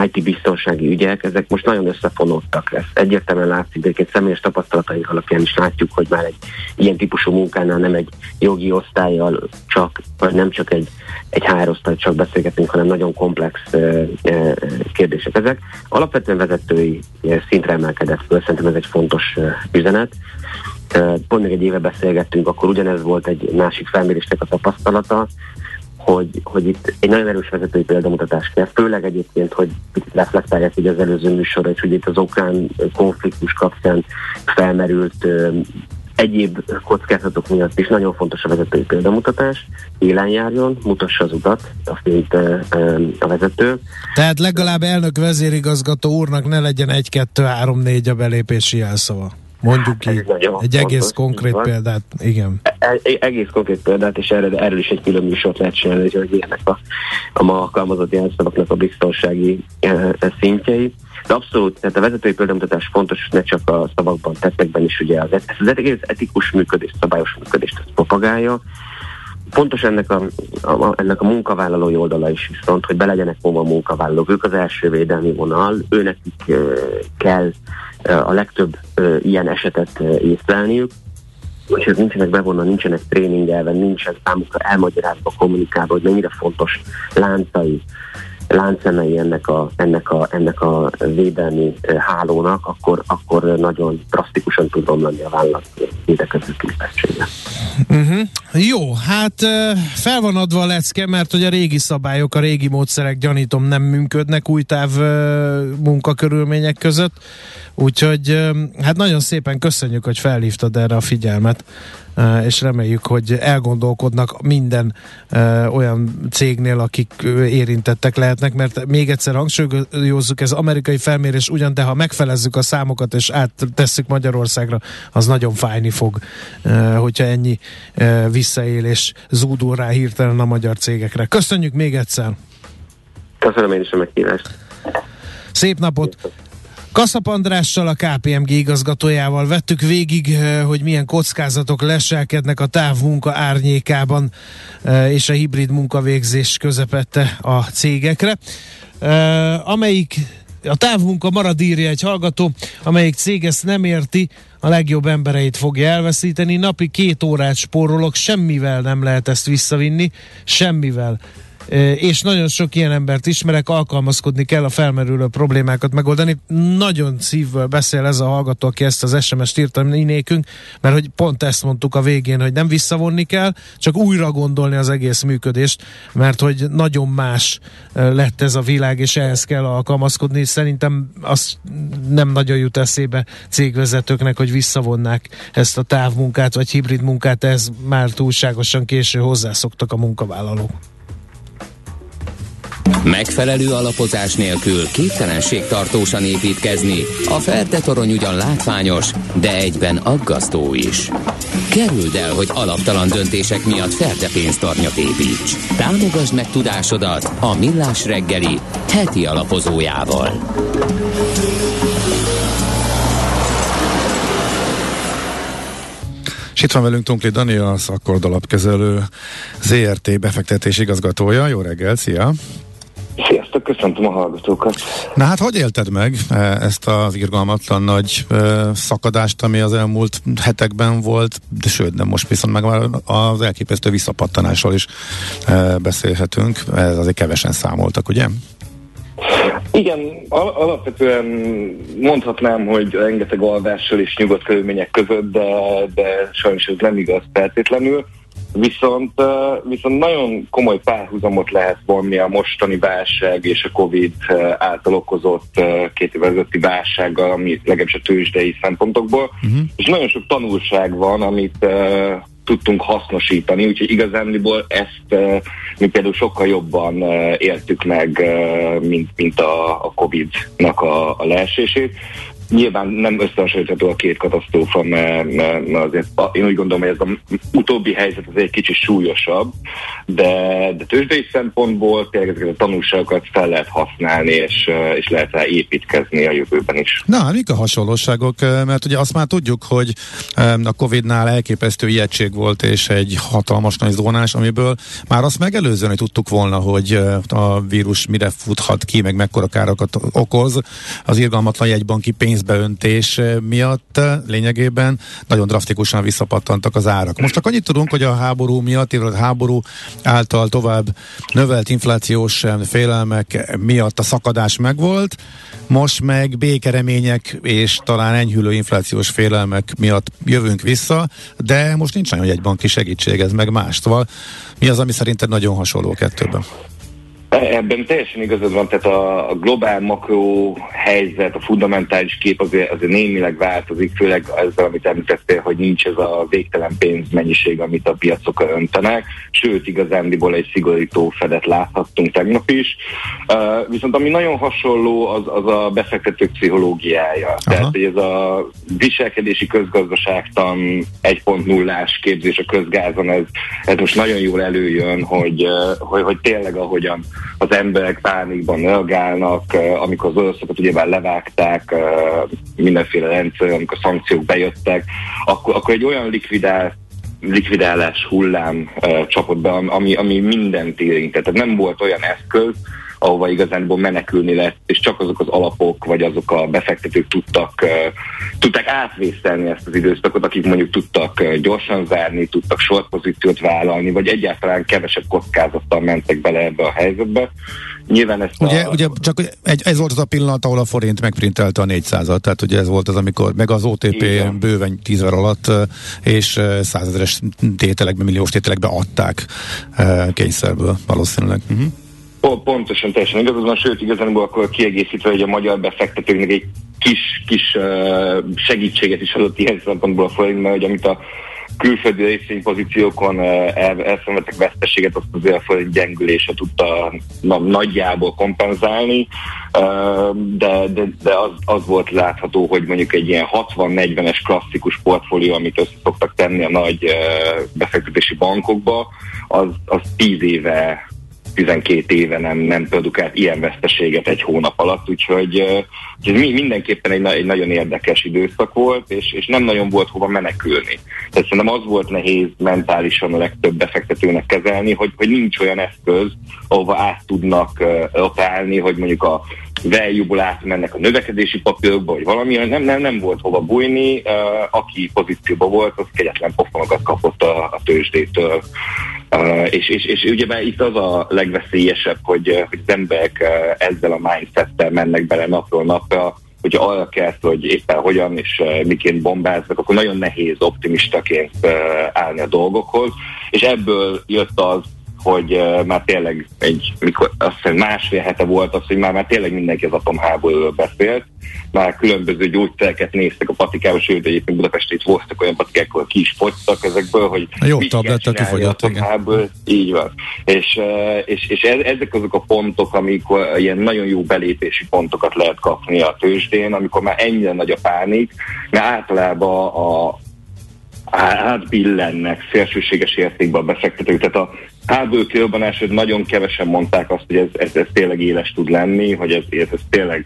IT biztonsági ügyek, ezek most nagyon összefonódtak. Ez egyértelműen látszik, de egy személyes tapasztalataink alapján is látjuk, hogy már egy ilyen típusú munkánál nem egy jogi osztályjal csak, vagy nem csak egy, egy HR osztály csak beszélgetünk, hanem nagyon komplex uh, kérdések ezek. Alapvetően vezetői szintre emelkedett föl, szerintem ez egy fontos uh, üzenet. Pont még egy éve beszélgettünk, akkor ugyanez volt egy másik felmérésnek a tapasztalata, hogy, hogy itt egy nagyon erős vezetői példamutatás kell, főleg egyébként, hogy picit reflektálják hogy az előző műsorra, és hogy itt az okrán konfliktus kapcsán felmerült egyéb kockázatok miatt is nagyon fontos a vezetői példamutatás, élen járjon, mutassa az utat, azt a vezető. Tehát legalább elnök vezérigazgató úrnak ne legyen egy, kettő, három, négy a belépési jelszava. Mondjuk ki. Egy fontos, egész konkrét van. példát, igen. E-, e egész konkrét példát, és erre, erről is egy külön műsort lehet csinálni, hogy ilyenek a, a ma alkalmazott jelszavaknak a biztonsági e, e, szintjei. De abszolút, tehát a vezetői példamutatás fontos, ne csak a szavakban, tettekben is ugye az, ez az etikus működés, szabályos működést propagálja. Fontos ennek a, a, ennek a munkavállalói oldala is viszont, hogy be legyenek a munkavállalók. Ők az első védelmi vonal, őnekik uh, kell a legtöbb ilyen esetet észlelniük, és ők nincsenek bevonva, nincsenek tréningelve, nincsen számukra elmagyarázva, kommunikálva, hogy mennyire fontos láncai láncemei ennek a, ennek a, ennek a védelmi hálónak, akkor, akkor nagyon drasztikusan tud romlani a vállalat védekező készültsége. Uh-huh. Jó, hát fel van adva a lecke, mert hogy a régi szabályok, a régi módszerek gyanítom nem működnek új táv munkakörülmények között, úgyhogy hát nagyon szépen köszönjük, hogy felhívtad erre a figyelmet és reméljük, hogy elgondolkodnak minden olyan cégnél, akik érintettek lehetnek, mert még egyszer hangsúlyozzuk, ez amerikai felmérés ugyan, de ha megfelezzük a számokat és áttesszük Magyarországra, az nagyon fájni fog, hogyha ennyi visszaélés zúdul rá hirtelen a magyar cégekre. Köszönjük még egyszer! Köszönöm én is a meghívást! Szép napot! Kaszap Andrással, a KPMG igazgatójával vettük végig, eh, hogy milyen kockázatok leselkednek a távmunka árnyékában eh, és a hibrid munkavégzés közepette a cégekre. Eh, amelyik a távmunka marad írja egy hallgató, amelyik cég ezt nem érti, a legjobb embereit fogja elveszíteni. Napi két órát spórolok, semmivel nem lehet ezt visszavinni, semmivel és nagyon sok ilyen embert ismerek, alkalmazkodni kell a felmerülő problémákat megoldani. Nagyon szívvel beszél ez a hallgató, aki ezt az SMS-t írta nékünk, mert hogy pont ezt mondtuk a végén, hogy nem visszavonni kell, csak újra gondolni az egész működést, mert hogy nagyon más lett ez a világ, és ehhez kell alkalmazkodni, és szerintem az nem nagyon jut eszébe cégvezetőknek, hogy visszavonnák ezt a távmunkát, vagy hibrid munkát, ez már túlságosan késő hozzászoktak a munkavállalók. Megfelelő alapozás nélkül képtelenség tartósan építkezni. A Ferde torony ugyan látványos, de egyben aggasztó is. Kerüld el, hogy alaptalan döntések miatt Ferde pénztarnyat építs. Támogasd meg tudásodat a Millás reggeli heti alapozójával. És itt van velünk Tunkli Dani, az Akkord alapkezelő ZRT befektetés igazgatója. Jó reggel, szia! Sziasztok, köszöntöm a hallgatókat. Na hát, hogy élted meg e, ezt az irgalmatlan nagy e, szakadást, ami az elmúlt hetekben volt, de sőt, de most viszont meg már az elképesztő visszapattanásról is e, beszélhetünk. Ez azért kevesen számoltak, ugye? Igen, al- alapvetően mondhatnám, hogy rengeteg alvással és nyugodt körülmények között, de, de sajnos ez nem igaz feltétlenül. Viszont, viszont nagyon komoly párhuzamot lehet vonni a mostani válság és a Covid által okozott két évvel ezelőtti válsággal, ami legalábbis a tőzsdei szempontokból, uh-huh. és nagyon sok tanulság van, amit tudtunk hasznosítani, úgyhogy igazándiból ezt mi például sokkal jobban éltük meg, mint, mint a, a Covid-nak a, a leesését. Nyilván nem összehasonlítható a két katasztrófa, mert, mert, azért én úgy gondolom, hogy ez az utóbbi helyzet az egy kicsit súlyosabb, de, de tőzsdei szempontból tényleg ezeket a tanulságokat fel lehet használni, és, és lehet rá építkezni a jövőben is. Na, hát mik a hasonlóságok? Mert ugye azt már tudjuk, hogy a Covid-nál elképesztő ijegység volt, és egy hatalmas nagy zónás, amiből már azt megelőzően, hogy tudtuk volna, hogy a vírus mire futhat ki, meg mekkora károkat okoz. Az irgalmatlan jegybanki pénz pénzbeöntés miatt lényegében nagyon drasztikusan visszapattantak az árak. Most csak annyit tudunk, hogy a háború miatt, illetve a háború által tovább növelt inflációs félelmek miatt a szakadás megvolt, most meg békeremények és talán enyhülő inflációs félelmek miatt jövünk vissza, de most nincs nagyon egy banki segítség, ez meg más. Szóval mi az, ami szerinted nagyon hasonló kettőben? Ebben teljesen igazad van, tehát a, a globál makro helyzet, a fundamentális kép azért, azért némileg változik, főleg ezzel, amit említettél, hogy nincs ez a végtelen pénzmennyiség, amit a piacok öntenek, sőt igazándiból egy szigorító fedet láthattunk tegnap is. Uh, viszont ami nagyon hasonló, az, az a befektetők pszichológiája. Aha. Tehát, hogy ez a viselkedési közgazdaságtan 1.0-ás képzés a közgázon, ez, ez most nagyon jól előjön, hogy, hogy, hogy tényleg ahogyan az emberek pánikban reagálnak, amikor az oroszokat ugyebár levágták, mindenféle rendszer, amikor szankciók bejöttek, akkor, akkor egy olyan likvidál likvidálás hullám uh, csapott be, ami, ami mindent érintett. Tehát nem volt olyan eszköz, ahova igazánból menekülni lett, és csak azok az alapok, vagy azok a befektetők tudtak, tudták átvészelni ezt az időszakot, akik mondjuk tudtak gyorsan zárni, tudtak short pozíciót vállalni, vagy egyáltalán kevesebb kockázattal mentek bele ebbe a helyzetbe. Nyilván ezt ugye, a... ugye csak egy, ez volt az a pillanat, ahol a forint megprintelte a 400-at, tehát ugye ez volt az, amikor meg az OTP Igen. bőven 10 alatt és százezeres tételekbe, milliós tételekbe adták kényszerből valószínűleg. Uh-huh. Pontosan, teljesen igazad van, sőt igazából akkor kiegészítve, hogy a magyar befektetőknek egy kis, kis uh, segítséget is adott ilyen szempontból a forint, mert hogy amit a külföldi részvénypozíciókon el, elszenvedtek veszteséget, azt azért a forint gyengülése tudta na, nagyjából kompenzálni, de, de, de az, az volt látható, hogy mondjuk egy ilyen 60-40-es klasszikus portfólió, amit össze szoktak tenni a nagy befektetési bankokba, az, az 10 éve 12 éve nem, nem produkált ilyen veszteséget egy hónap alatt, úgyhogy, ez mindenképpen egy, egy nagyon érdekes időszak volt, és, és nem nagyon volt hova menekülni. Tehát szerintem az volt nehéz mentálisan a legtöbb befektetőnek kezelni, hogy, hogy nincs olyan eszköz, ahova át tudnak operálni, hogy mondjuk a value átmennek a növekedési papírokba, vagy valami, nem, nem, nem volt hova bújni, aki pozícióban volt, az kegyetlen pofonokat kapott a, a tőzsdétől. És, és, és ugye itt az a legveszélyesebb, hogy, hogy az emberek ezzel a mindsettel mennek bele napról napra, hogyha arra kell, hogy éppen hogyan és miként bombáznak, akkor nagyon nehéz optimistaként állni a dolgokhoz, és ebből jött az, hogy már tényleg egy, mikor azt hiszem másfél hete volt az, hogy már, már tényleg mindenki az atomháborúról beszélt, már különböző gyógyszereket néztek a patikába, sőt egyébként Budapesten itt voltak olyan patikák, ahol ki is fogytak ezekből, hogy jó tablettel kifogyott, igen. Így van. És, és, és ezek azok a pontok, amikor ilyen nagyon jó belépési pontokat lehet kapni a tőzsdén, amikor már ennyire nagy a pánik, mert általában a, átbillennek szélsőséges értékben a befektetők. Tehát a háború kirobbanás, hogy nagyon kevesen mondták azt, hogy ez, ez, ez tényleg éles tud lenni, hogy ez, ez, tényleg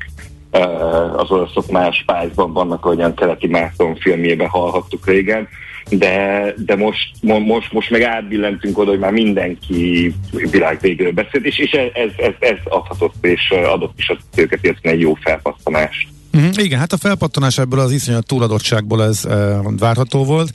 uh, az oroszok más pályzban vannak, ahogyan keleti Márton filmjében hallhattuk régen, de, de most, most, most meg átbillentünk oda, hogy már mindenki világ végéről beszélt, és, és ez, ez, ez adhatott és adott is a tőket egy jó felpasztanást. Uh-huh, igen, hát a felpattanás ebből az iszonyat túladottságból ez e, várható volt,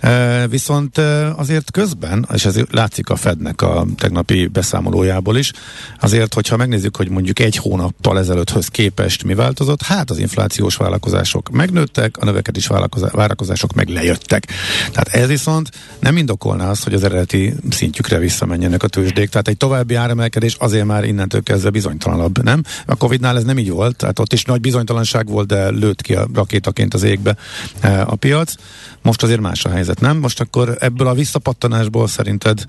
e, viszont e, azért közben, és ez látszik a Fednek a tegnapi beszámolójából is, azért, hogyha megnézzük, hogy mondjuk egy hónappal ezelőtthöz képest mi változott, hát az inflációs vállalkozások megnőttek, a növekedés vállalkozások meg lejöttek. Tehát ez viszont nem indokolná azt, hogy az eredeti szintjükre visszamenjenek a tőzsdék, tehát egy további áremelkedés azért már innentől kezdve bizonytalanabb, nem? A Covid-nál ez nem így volt, tehát ott is nagy bizonytalanság válság volt, de lőtt ki a rakétaként az égbe e, a piac. Most azért más a helyzet, nem? Most akkor ebből a visszapattanásból szerinted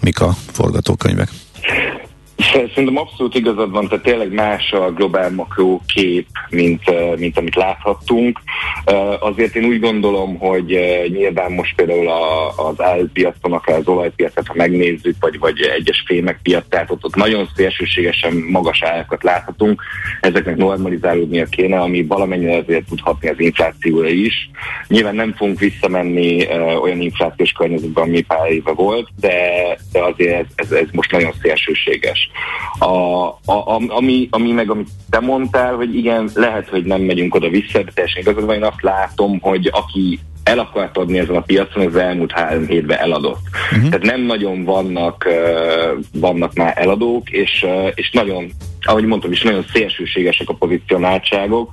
mik a forgatókönyvek? Szerintem abszolút igazad van, tehát tényleg más a globál makró kép, mint, mint amit láthattunk. Azért én úgy gondolom, hogy nyilván most például az árupiacon, akár az olajpiacot, ha megnézzük, vagy, vagy egyes fémek piacát, ott, ott nagyon szélsőségesen magas árakat láthatunk. Ezeknek normalizálódnia kéne, ami valamennyire azért tudhatni az inflációra is. Nyilván nem fogunk visszamenni olyan inflációs környezetben, ami pár éve volt, de, de azért ez, ez, ez most nagyon szélsőséges. A, a, ami, ami meg, amit te mondtál, hogy igen, lehet, hogy nem megyünk oda vissza, de teljesen igazad én azt látom, hogy aki el akart adni ezen a piacon, az elmúlt három hétben eladott. Uh-huh. Tehát nem nagyon vannak, uh, vannak már eladók, és, uh, és nagyon, ahogy mondtam is, nagyon szélsőségesek a pozicionáltságok.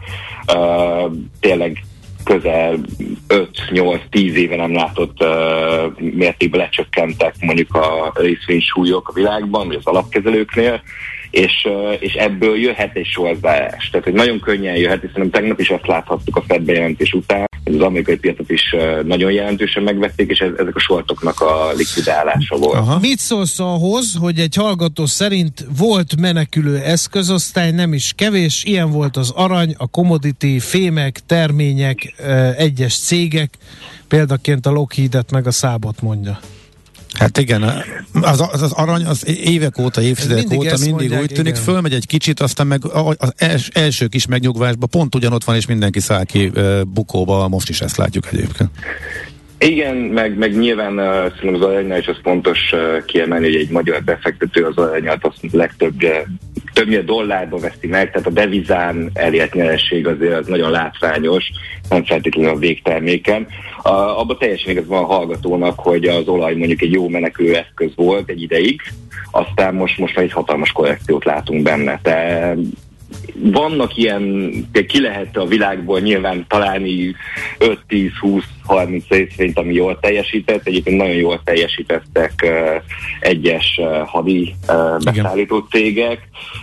Uh, tényleg közel 5-8-10 éve nem látott uh, mértékben lecsökkentek mondjuk a részvénysúlyok a világban, vagy az alapkezelőknél, és, és ebből jöhet egy sorzárás. Tehát, hogy nagyon könnyen jöhet, hiszen tegnap is azt láthattuk a Fed bejelentés után, az amerikai piacot is nagyon jelentősen megvették, és ez, ezek a sortoknak a likvidálása volt. Aha. Mit szólsz ahhoz, hogy egy hallgató szerint volt menekülő eszközosztály, nem is kevés, ilyen volt az arany, a commodity, fémek, termények, egyes cégek, példaként a Lockheed-et meg a Szábot mondja. Hát igen, az, az, az arany az évek óta, évtizedek mindig óta mindig mondják, úgy tűnik, igen. fölmegy egy kicsit, aztán meg az els, első kis megnyugvásban pont ugyanott van, és mindenki száll ki bukóba, most is ezt látjuk egyébként. Igen, meg, meg nyilván uh, szerintem az aranynál is az fontos uh, kiemelni, hogy egy magyar befektető az aranyat azt legtöbb többnyire dollárba veszi meg, tehát a devizán elért nyeresség azért az nagyon látványos, nem feltétlenül a végterméken. A, abban teljesen igaz van a hallgatónak, hogy az olaj mondjuk egy jó menekülő eszköz volt egy ideig, aztán most, most már egy hatalmas korrekciót látunk benne. Te vannak ilyen, ki lehet a világból nyilván találni 5-10-20-30 részvényt, ami jól teljesített. Egyébként nagyon jól teljesítettek uh, egyes uh, hadi uh, beszállító cégek,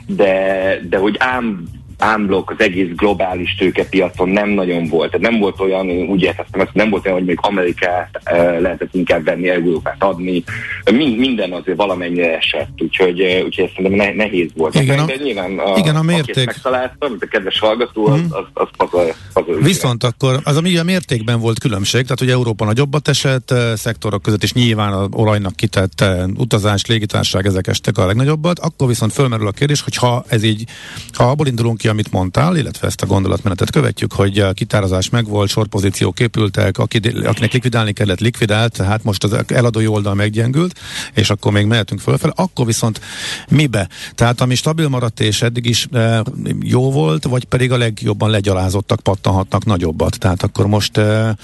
de, de hogy ám ámblok az egész globális tőkepiacon nem nagyon volt. Tehát nem volt olyan, úgy értettem nem volt olyan, hogy még Amerikát uh, lehetett inkább venni, Európát adni. Mind, minden azért valamennyire esett, úgyhogy, uh, úgyhogy szerintem ne, nehéz volt. Igen, a, de nyilván a, igen, a mérték. megtalálta, mint a kedves hallgató, az, mm. az, az, az, az, az Viszont akkor az, ami a mértékben volt különbség, tehát hogy Európa nagyobbat esett, szektorok között is nyilván az olajnak kitett utazás, légitárság, ezek estek a legnagyobbat, akkor viszont fölmerül a kérdés, hogy ha ez így, ha abból indulunk ki, amit mondtál, illetve ezt a gondolatmenetet követjük, hogy a kitározás megvolt, sorpozíciók épültek, akinek likvidálni kellett, likvidált, tehát most az eladói oldal meggyengült, és akkor még mehetünk fölfel, akkor viszont mibe? Tehát ami stabil maradt és eddig is e, jó volt, vagy pedig a legjobban legyalázottak pattanhatnak nagyobbat. Tehát akkor most, e,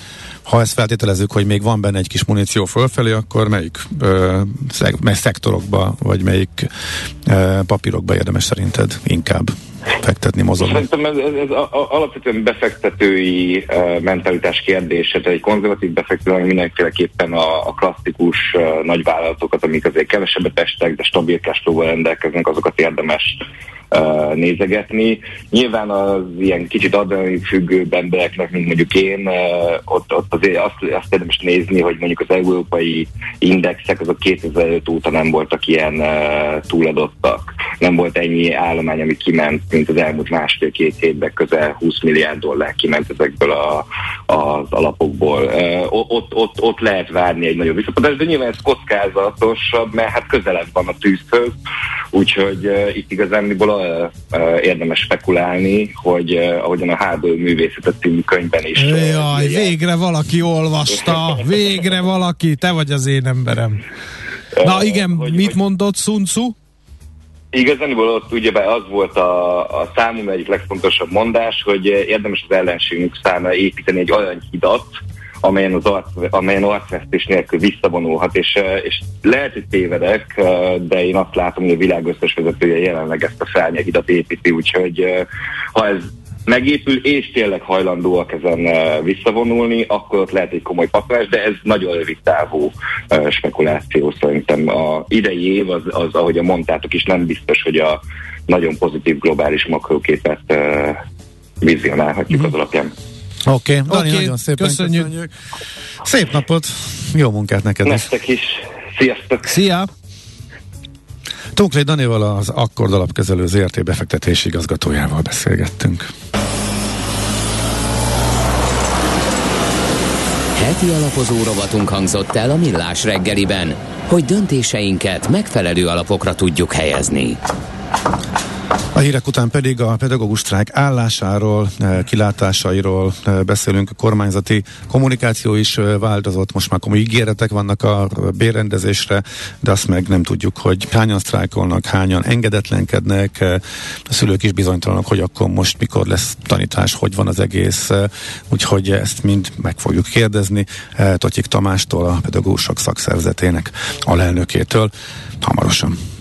ha ezt feltételezzük, hogy még van benne egy kis muníció fölfelé, akkor melyik, e, szek, mely szektorokba, vagy melyik e, papírokba érdemes szerinted inkább? Fektetni, mozogni? Szerintem ez, ez, ez alapvetően befektetői uh, mentalitás kérdése, tehát egy konzervatív befektető mindenféleképpen a, a klasszikus uh, nagyvállalatokat, amik azért kevesebbet estek, de stabil cash rendelkeznek, azokat érdemes nézegetni. Nyilván az ilyen kicsit adani függő embereknek, mint mondjuk én, ott, ott azért azt, azt érdemes nézni, hogy mondjuk az európai indexek azok 2005 óta nem voltak ilyen uh, túladottak. Nem volt ennyi állomány, ami kiment, mint az elmúlt másfél-két hétben közel 20 milliárd dollár kiment ezekből a, az alapokból. Ott, ott, ott lehet várni egy nagyobb visszapadást, de nyilván ez kockázatosabb, mert hát közelebb van a tűzhöz, úgyhogy itt igazániból érdemes spekulálni, hogy ahogyan a háború művészetet című könyvben is. Jaj, végre valaki olvasta, végre valaki, te vagy az én emberem. Na igen, hogy, mit hogy, mondott Sun Tzu? Igazániból ott ugye az volt a, a számomra egyik legfontosabb mondás, hogy érdemes az ellenségünk számára építeni egy aranyhidat, amelyen, az arc, amelyen arcvesztés nélkül visszavonulhat, és, eh, és lehet, hogy tévedek, eh, de én azt látom, hogy a világ összes vezetője jelenleg ezt a felnyehidat építi, úgyhogy eh, ha ez megépül, és tényleg hajlandóak ezen visszavonulni, akkor ott lehet egy komoly pakolás, de ez nagyon rövid távú spekuláció szerintem. A idei év az, az ahogy a mondtátok is, nem biztos, hogy a nagyon pozitív globális makroképet vizionálhatjuk mm-hmm. az alapján. Oké, okay. Dani, okay. nagyon szépen köszönjük. köszönjük. Szép napot, jó munkát neked Nektek is. is. Sziasztok! Szia! Tóklé Danival az Akkord alapkezelő ZRT befektetési igazgatójával beszélgettünk. Heti alapozó rovatunk hangzott el a Millás reggeliben, hogy döntéseinket megfelelő alapokra tudjuk helyezni. A hírek után pedig a pedagógus sztrájk állásáról, eh, kilátásairól eh, beszélünk. A kormányzati kommunikáció is eh, változott, most már komoly ígéretek vannak a bérrendezésre, de azt meg nem tudjuk, hogy hányan sztrájkolnak, hányan engedetlenkednek. A szülők is bizonytalanok, hogy akkor most mikor lesz tanítás, hogy van az egész. Úgyhogy ezt mind meg fogjuk kérdezni Totyik Tamástól, a pedagógusok szakszervezetének alelnökétől hamarosan.